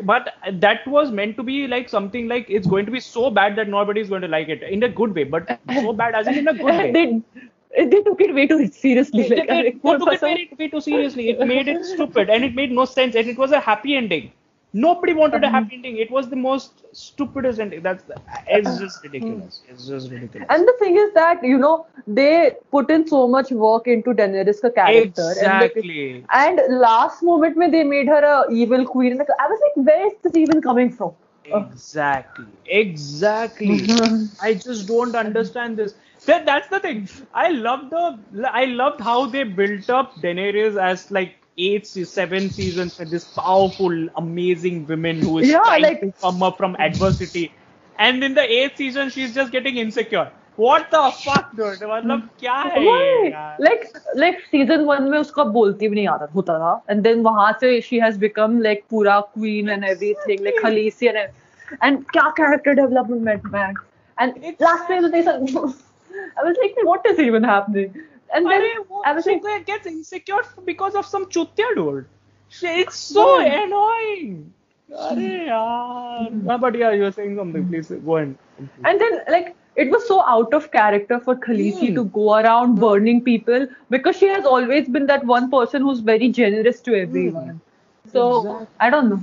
but that was meant to be like something like it's going to be so bad that nobody is going to like it in a good way, but so bad as in a good way. [laughs] they, they took it way too seriously. They, [laughs] like, they, they, took it way, [laughs] way too seriously. It made it stupid and it made no sense and it was a happy ending. Nobody wanted a um, happy ending. It was the most stupidest ending. That's it's uh, just ridiculous. Hmm. It's just ridiculous. And the thing is that you know they put in so much work into Daenerys character, and, exactly. they, and last moment mein they made her a evil queen. Like, I was like, where is this even coming from? Uh. Exactly. Exactly. [laughs] I just don't understand this. That, that's the thing. I love the. I loved how they built up Daenerys as like eight, se- seven seasons with this powerful, amazing woman who is Yeah, trying like- to come up from adversity, and in the eighth season she's just getting insecure. What the fuck, dude? मतलब क्या है ये Why? यार? Like like season one में उसका बोलती भी नहीं आता होता था, and then वहाँ से she has become like पूरा queen and everything, like Khaleesi and ev- and क्या character development met man. And It's- last time they said, I was like, what is even happening? And then अरे वो I was she like, gets insecure because of some chutya dude. She- It's so Yeah. annoying. अरे यार. But yeah, you were saying something. Please go and. and then like it was so out of character for Khaleesi Hmm. to go around burning people because she has always been that one person who's very generous to everyone. So Exactly. I don't know.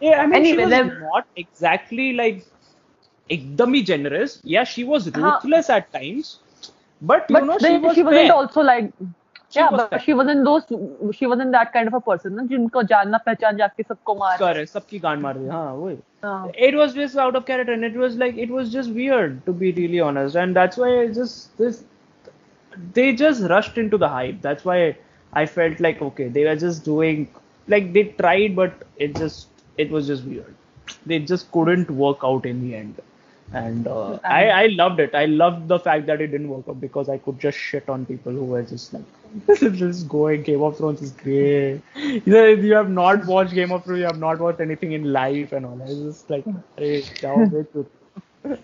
Yeah, I mean, Anyway, she was then- not exactly like ekdami generous. Yeah, she was ruthless at times, but you But know she then was she wasn't fair. also like She yeah, was but fair. she wasn't those she wasn't that kind of a person ना जिनको जानना पहचान जाके सबको मार करे सबकी गांड मार दी हाँ वही हाँ. it was just out of character and it was like it was just weird to be really honest and that's why I just this they just rushed into the hype that's why i felt like okay they were just doing like they tried but it just it was just weird they just couldn't work out in the end and uh, I, I loved it i loved the fact that it didn't work out because i could just shit on people who were just like [laughs] this is going game of thrones is great you, know, you have not watched game of thrones you have not watched anything in life and all i was just like hey, जाओ देखो। [laughs]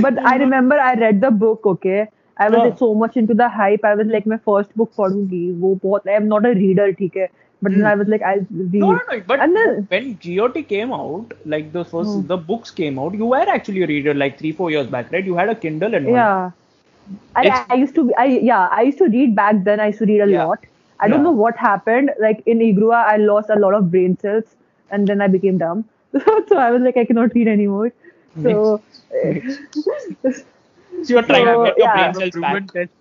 But I remember I read the book, okay. I was हाँ. like, so much into the hype. I was like, my first book पढ़ूंगी. वो बहुत. I am not a reader, ठीक है. but then I was like, I'll read. No, no, no. But And then- when GOT came out, like the first, Hmm. the books came out, you were actually a reader like three, four years back, right? You had a Kindle and. Yeah. I, I used to be, I yeah I used to read back then I used to read a Yeah. lot I don't know what happened like in Igrua I lost a lot of brain cells and then I became dumb [laughs] so I was like I cannot read anymore so [laughs] So you're trying to So, get your yeah. brain cells back. test.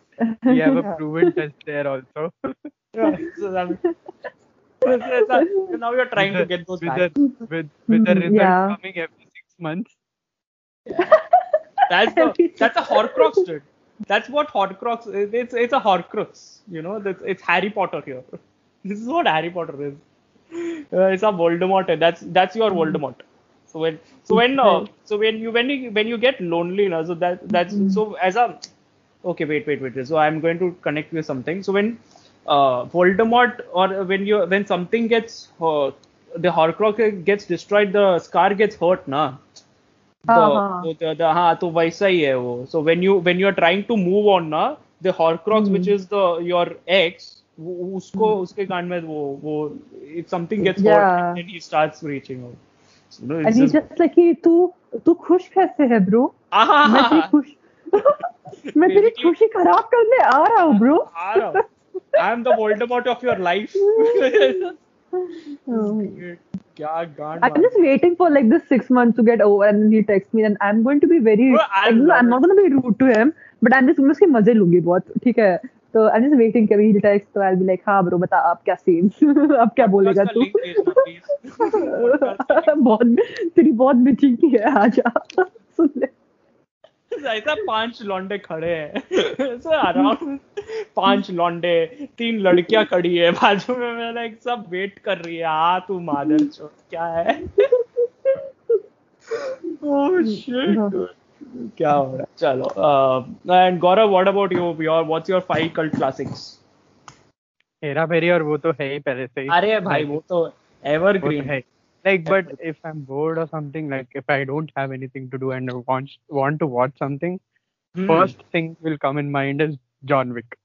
We have a proven test there also. [laughs] Yeah, so that- so it's a- so now you're trying to get those with back. the with with the result yeah. coming every six months. That's the [laughs] that's a Horcrux, dude. That's what Horcrux is. It's it's a Horcrux. You know, that's it's Harry Potter here. [laughs] This is what Harry Potter is. Uh, it's a Voldemort. That's that's your Voldemort. So when so when uh, so when you when you when you get lonely, now, so that that's so as a okay wait wait wait. So I'm going to connect with something. So when uh, Voldemort or when you when something gets uh, the Horcrux gets destroyed, the Scar gets hurt, na. Uh-huh. हाँ तो वैसा ही है वो। So when you when you are trying to move on ना the horcrux which is the your ex उसको hmm. उसके कान में वो वो if something gets hot and he starts reaching out and he just like he तू तू खुश कैसे है ब्रो मैं तेरी खुश [laughs] मैं तेरी खुशी खराब करने आ रहा हूँ ब्रो आ रहा हूँ। I'm the Voldemort of your life. क्या गांड I'm just waiting for like this six months to get over, and then he texts me, and I'm going to be very. Bro, I like, I'm not going to be rude to him, but I'm just मैं उसके मज़े लूँगी बहुत ठीक है तो I'm just waiting कभी he'll text तो I'll be like हाँ bro बता आप क्या scenes अब क्या बोलेगा तू बहुत तेरी बहुत मीटिंग है आजा सुन ले ऐसा पाँच लौंडे खड़े हैं। ऐसे अराउंड पाँच लौंडे तीन लड़कियाँ खड़ी है। बाजू में मैं लाइक सब वेट कर रही है। आ तू मादर चोद क्या है? Oh shit क्या हो रहा है? चलो and Gaurav what about you your what's your five cult classics Hera Pheri और वो तो है ही पहले से ही। अरे भाई वो तो वो तो एवरग्रीन है। like but if i'm bored or something like if i don't have anything to do and I want want to watch something Hmm. first thing will come in mind is john wick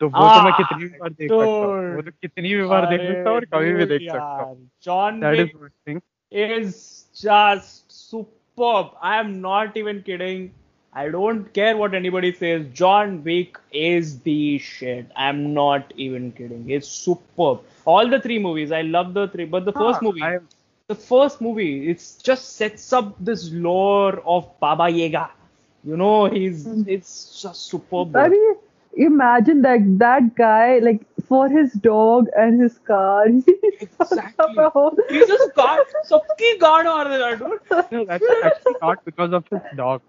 तो वो तो मैं Ah, कितनी भी बार देख सकता हूँ वो तो कितनी भी बार देख सकता हूँ और कभी भी देख सकता हूँ John that is Wick one thing is just superb. I am not even kidding. I don't care what anybody says. John Wick is the shit. I'm not even kidding. It's superb. All the three movies, I love the three, but the first Ah, movie, I- the first movie, it's just sets up this lore of Baba Yaga. You know, he's it's just superb. I mean, imagine that that guy, like for his dog and his car, [laughs] Exactly. He's just God, सबकी गाड़ मार देगा dude. [laughs] no, that's actually not because of his dog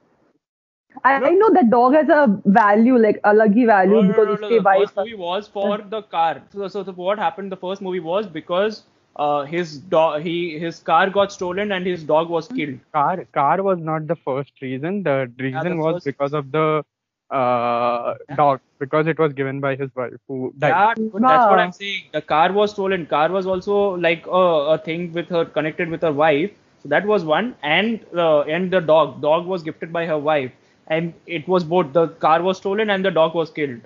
I, I know that dog has a value, like alag hi value No, no, because no, no, uske The wife. first movie was for the car. So, so, so what happened? The first movie was because uh, his dog, he his car got stolen and his dog was killed. car car was not the first reason the reason was first- because of the uh dog because it was given by his wife who died Yeah, but that's what I'm saying. The car was stolen. Car was also like a, a thing with her connected with her wife. So that was one, and uh, and the dog. Dog was gifted by her wife, and it was both. The car was stolen and the dog was killed.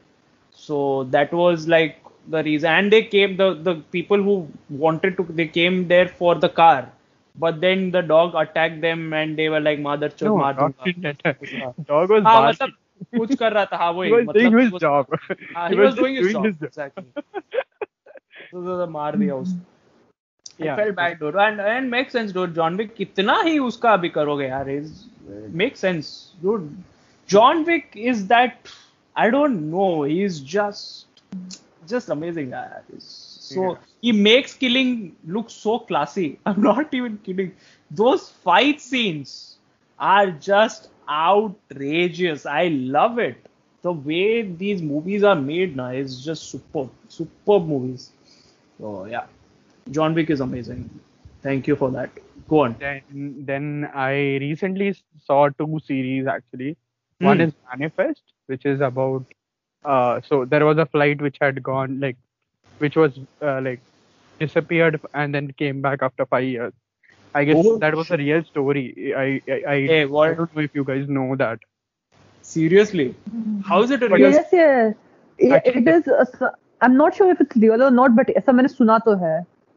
So that was like the reason. And they came the the people who wanted to. They came there for the car, but then the dog attacked them, and they were like mother chod no, maar dog दूंगा." didn't attack. [laughs] dog was हाँ barking. मतलब कुछ कर रहा था हाँ [laughs] वही he was मतलब doing his was- job हाँ, [laughs] he he was just doing his doing job his job exactly तो तो- तो मार दिया उसको I Yeah. felt bad dude and and makes sense dude John Wick कितना ही उसका अभी करोगे यार is makes sense dude John Wick is that I don't know he's just just amazing so Yeah. he makes killing look so classy [laughs] I'm not even kidding those fight scenes are just outrageous I love it the way these movies are made now is just superb superb movies so yeah John Wick is amazing. Thank you for that. Go on. then then i recently saw two series actually one Hmm. is manifest which is about uh, so there was a flight which had gone like which was uh, like disappeared and then came back after five years i guess oh, that was a real story i i, I, hey, what? I don't know if you guys know that seriously mm-hmm. how is it a real yes yes Actually, it is uh, i'm not sure if it's real or not but aisa maine suna to hai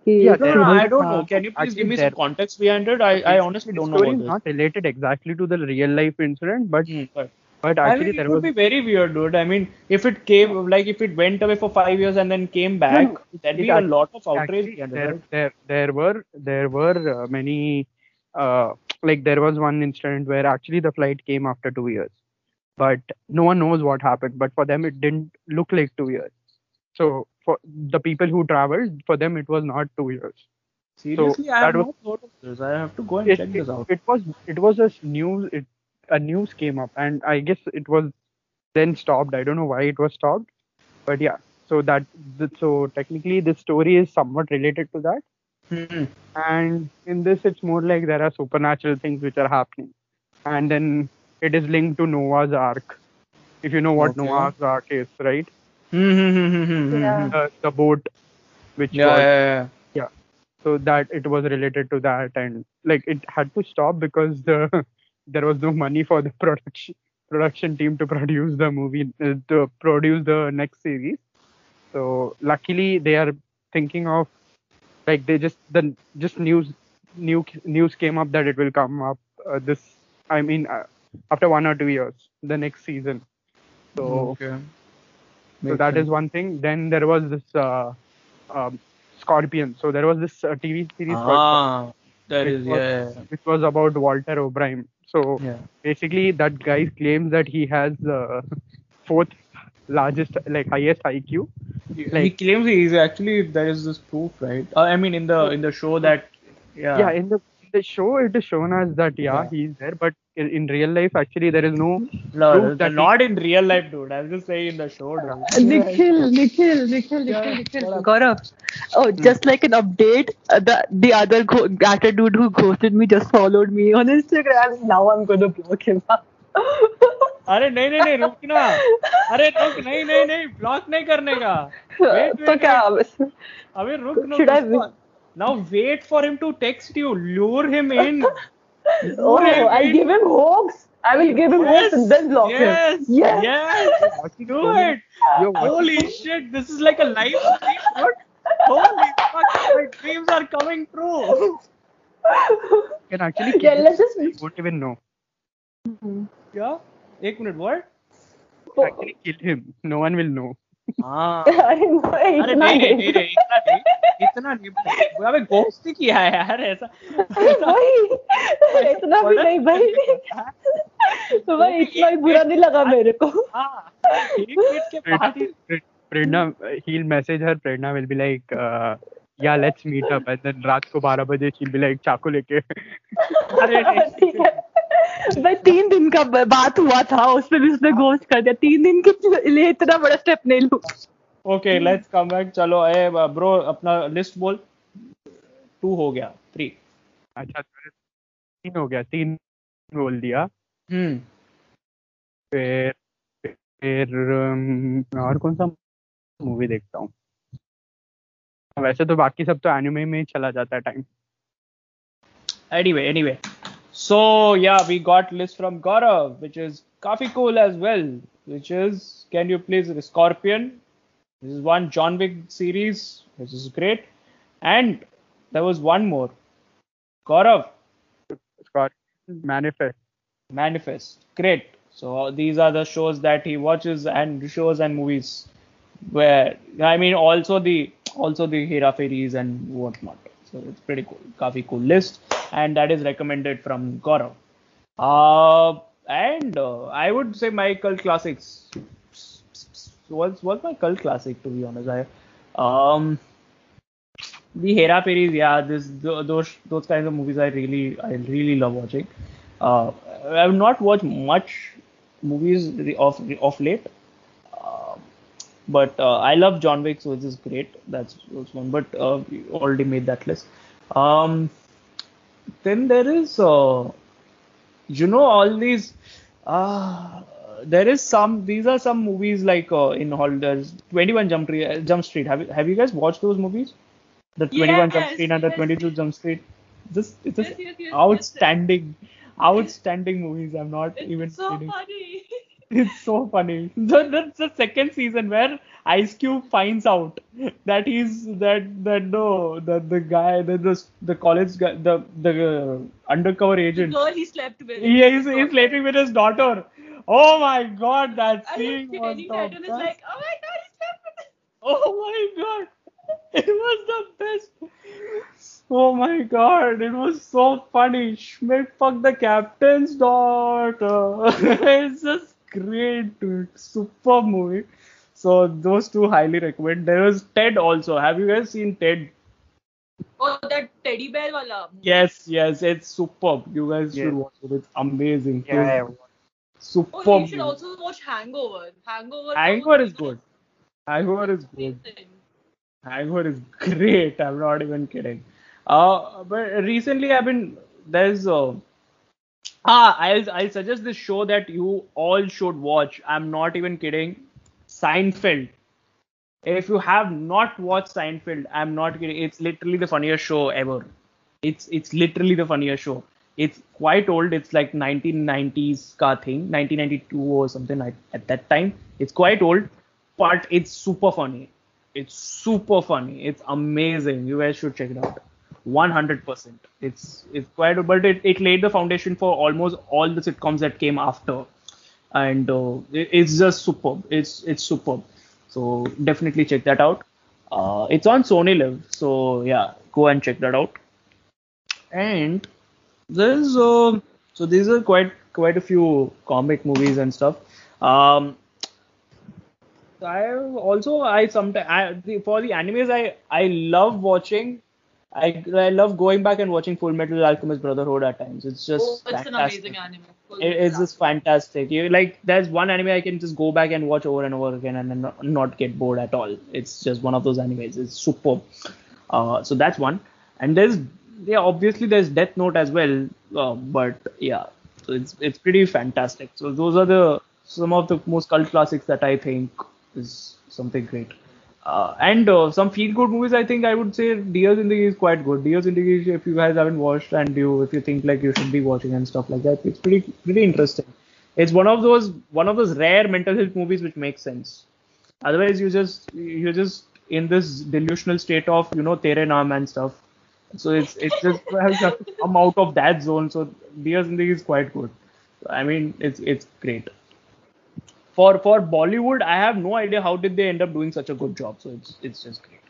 yeah, no, no, I don't know. Can you please give me some context behind it? I, I honestly don't know. It is not related exactly to the real life incident, but, mm, but but I actually mean, it there would was be very weird, dude. I mean, if it came, like, if it went away for five years and then came back, no, there'd it be a lot of outrage Actually, there, there, there were there were uh, many uh, like there was one incident where actually the flight came after two years, but no one knows what happened. But for them, it didn't look like two years. So for the people who traveled, for them it was not two years. Seriously, I have that was- not heard of this. I have to go and It, check this out. it was it was a news it a news came up and I guess it was then stopped. I don't know why it was stopped, but yeah. So that so technically this story is somewhat related to that. Hmm. and in this it's more like there are supernatural things which are happening and then it is linked to noah's ark if you know what Okay. noah's ark is right Hmm, hmm, hmm, Yeah. the, the boat which Yeah, was yeah, yeah. so that it was related to that and like it had to stop because the [laughs] there was no money for the [laughs] production production team to produce the movie uh, to produce the next series So luckily they are thinking of like they just the just news new news came up that it will come up uh, this I mean uh, after one or two years the next season. So okay. so that is sense. one thing. Then there was this uh, um, Scorpion. So there was this uh, TV series Ah, that Which is was- yeah. which was about Walter O'Brien. So Yeah. basically, that guy claims that he has the fourth largest, like highest IQ. Like, he claims he is actually there is this proof, right? Uh, I mean, in the in the show that yeah. Yeah, in the the show it is shown as that yeah, Yeah. he's there, but in, in real life actually there is no no, that he- not in real life, dude. I'm just saying in the show, dude. Nikhil, Nikhil, Nikhil, Nikhil, Nikhil. up? Gaurav. Oh, just like an update, uh, the the other go- actor dude who ghosted me just followed me on Instagram. Now I'm gonna block him. अरे नहीं नहीं नहीं रुक ना अरे रुक नहीं नहीं नहीं ब्लॉक नहीं करने का Wait, तो क्या अबे रुक no now wait for him to text you lure him in Oh, I'll give him hopes. I will give him hopes and then block yes, him. Yes. yes watching do so [laughs] many- it you're watching holy shit this is like a live stream dude. holy fuck my dreams are coming true can actually kill Yeah, him. let's just. You won't even know. क्या एक minute what Actually kill him. No one will know. हाँ [laughs] अरे नहीं, अरे इतना नहीं नहीं नहीं। नहीं नहीं, इतना नहीं इतना नहीं अबे गोश्त किया है यार ऐसा इतना भी नहीं भाई भाई इतना ही बुरा नहीं लगा मेरे को हाँ एक मिनट के बाद ही Pre- Prerna, he'll message her. Prerna will be like, uh, yeah, let's meet up. And then रात को 12 बजे she'll be like, चाकू लेके. अरे [laughs] ठीक है। भाई तीन दिन का बात हुआ था उसमें भी उसने गोश्त कर दिया। तीन दिन के लिए इतना बड़ा स्टेप नहीं लू। ओके लेट्स कम बैक चलो ए ब्रो अपना लिस्ट बोल। टू हो गया। थ्री अच्छा तो तीन हो गया। तीन बोल दिया। हम्म। फिर फिर um, और कौन सा मूवी देखता हूँ? वैसे तो बाकी सब तो एनिमे में चला जाता है time anyway anyway so yeah we got list from Gaurav which is काफ़ी cool as well which is can you please Scorpion this is one John Wick series this is great and there was one more Gaurav Manifest Manifest great so these are the shows that he watches and shows and movies where I mean also the also the Hera Fairies and whatnot. So it's pretty cool. Kafi cool list. And that is recommended from Gaurav. Uh and uh, I would say my cult classics. What's what's my cult classic to be honest? I um the Hera Fairies, yeah, this those those kinds of movies I really I really love watching. Uh, I have not watched much movies of of late, but uh, I love John Wick, so this is great. That's, that's one. But uh, we already made that list. Um, then there is, uh, you know, all these. Uh, there is some. These are some movies like uh, in hall. There's 21 Jump Street. Jump Street. Have you have you guys watched those movies? The 21 Jump Street and the yes. 22 Jump Street. Just it's just Yes, yes, yes, yes, outstanding, outstanding movies. I'm not It's even so kidding. funny. It's so funny. [laughs] So that's the second season where Ice Cube finds out that he's that that no that the guy that the the college guy the the uh, undercover The agent. girl he slept with. Yeah, he's, he's sleeping with his daughter. Oh my god, that scene his was the title is best. like, oh my god, he slept with [laughs] Oh my god. [laughs] It was the best. Oh my god, it was so funny. Schmidt fucked the captain's daughter. it's just great, dude. Super movie. So those two highly recommend. There was Ted also. Have you guys seen Ted? Oh, that teddy bear wala. Yes, yes, it's superb. You guys Yeah. should watch it. It's amazing. Yeah, It's superb. Oh, you should also watch Hangover. Hangover. Hangover is good. Hangover is good. Hangover is great. I'm not even kidding. Uh, but recently I've been there's uh, ah I'll I'll suggest this show that you all should watch. I'm not even kidding. Seinfeld. If you have not watched Seinfeld, I'm not kidding. It's literally the funniest show ever. It's it's literally the funniest show. It's quite old. It's like 1990s ka thing, 1992 or something like at that time. It's quite old, but it's super funny It's super funny. It's amazing. You guys should check it out. 100%. It's it's quite, but it, it laid the foundation for almost all the sitcoms that came after, and uh, it, it's just superb. It's it's superb. So definitely check that out. Uh, it's on SonyLIV, so yeah, go and check that out. And there's uh, so these are quite quite a few comic movies and stuff. Um, I also I sometimes for the animes I I love watching. I I love going back and watching Full Metal Alchemist Brotherhood at times. It's just oh, it's fantastic. an amazing anime. It, it's just fantastic. You like there's one anime I can just go back and watch over and over again and then not, not get bored at all. It's just one of those animes. It's superb. Uh, so that's one. And there's yeah obviously there's Death Note as well. Uh, but yeah, so it's it's pretty fantastic. So those are the some of the most cult classics that I think is something great. Uh, and uh, some feel good movies, I think I would say Dear Zindagi is quite good. Dear Zindagi, if you guys haven't watched and you if you think like you should be watching and stuff like that, it's pretty pretty interesting. It's one of those one of those rare mental health movies which makes sense. Otherwise, you just you're just in this delusional state of you know tere naam and stuff. So it's it's just [laughs] has come out of that zone. So Dear Zindagi is quite good. I mean, it's it's great for for Bollywood, I have no idea how did they end up doing such a good job. So it's it's just great.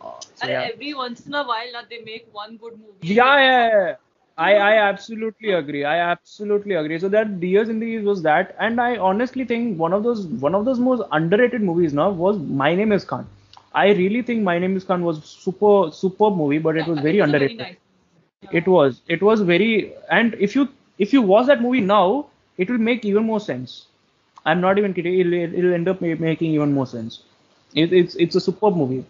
Uh, so And yeah. every once in a while, now they make one good movie. Yeah, yeah, yeah. I, I absolutely agree. I absolutely agree. So that Dear Zindagi was that, and I honestly think one of those one of those most underrated movies now was My Name Is Khan. I really think My Name Is Khan was super superb movie, but it was very it's a underrated. nice. It was. It was very. And if you if you watch that movie now, it will make even more sense. I'm not even kidding. It'll, it'll end up making even more sense. It, it's it's a superb movie.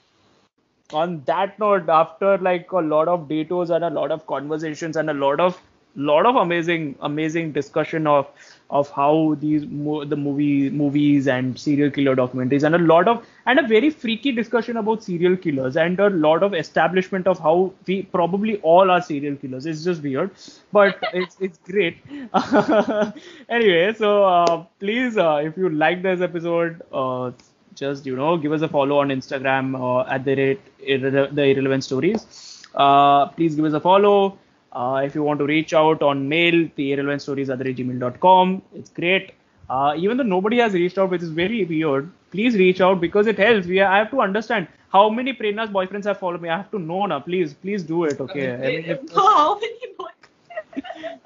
On that note, after like a lot of detours and a lot of conversations and a lot of lot of amazing amazing discussion of of how these mo- the movie movies and serial killer documentaries and a lot of and a very freaky discussion about serial killers and a lot of establishment of how we probably all are serial killers. It's just weird but [laughs] it's it's great. [laughs] Anyway so uh, please uh, if you like this episode uh, just you know give us a follow on instagram uh, at the rate irre- the irrelevant stories. Uh, please give us a follow uh, if you want to reach out on mail, the irrelevant stories at gmail.com. It's great. Uh, even though nobody has reached out, which is very weird, please reach out because it helps. We I have to understand how many Prerna's boyfriends have followed me. I have to know now. Please, please do it. Okay. I mean, if- [laughs] How many boyfriends? [laughs]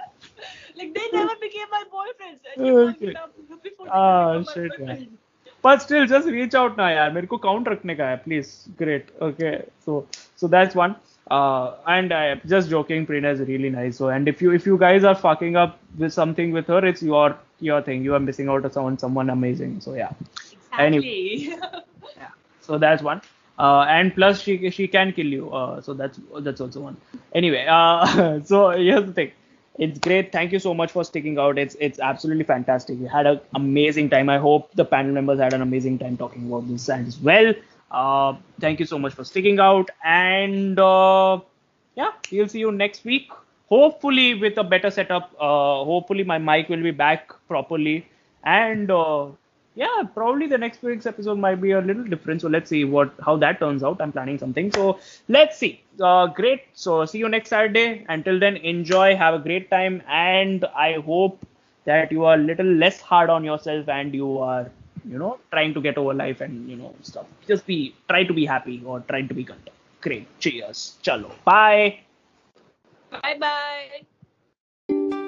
like they never became my boyfriends. I keep Okay. looking up before they Ah, become my shit, boyfriends. man. but still just reach out now यार मेरे को count रखने का है please great okay so so that's one uh and I'm just joking Prerna is really nice. So and if you if you guys are fucking up with something with her it's your your thing. You are missing out on someone someone amazing. So yeah. Exactly. [laughs] Yeah. so that's one. Uh, and plus she she can kill you. Uh, so that's that's also one. Anyway uh, [laughs] so here's the thing. It's great. Thank you so much for sticking out. It's it's absolutely fantastic. We had an amazing time. I hope the panel members had an amazing time talking about this as well uh, thank you so much for sticking out and uh, yeah we'll see you next week. Hopefully with a better setup uh, hopefully my mic will be back properly. And uh, yeah probably the next week's episode might be a little different. So let's see what how that turns out. I'm planning something. So let's see. Uh, great. So see you next saturday. Until then enjoy. Have a great time. And i hope that you are a little less hard on yourself and you are you know trying to get over life and you know stuff. Just be try to be happy or try to be content. Great. Cheers. Chalo. Bye. Bye bye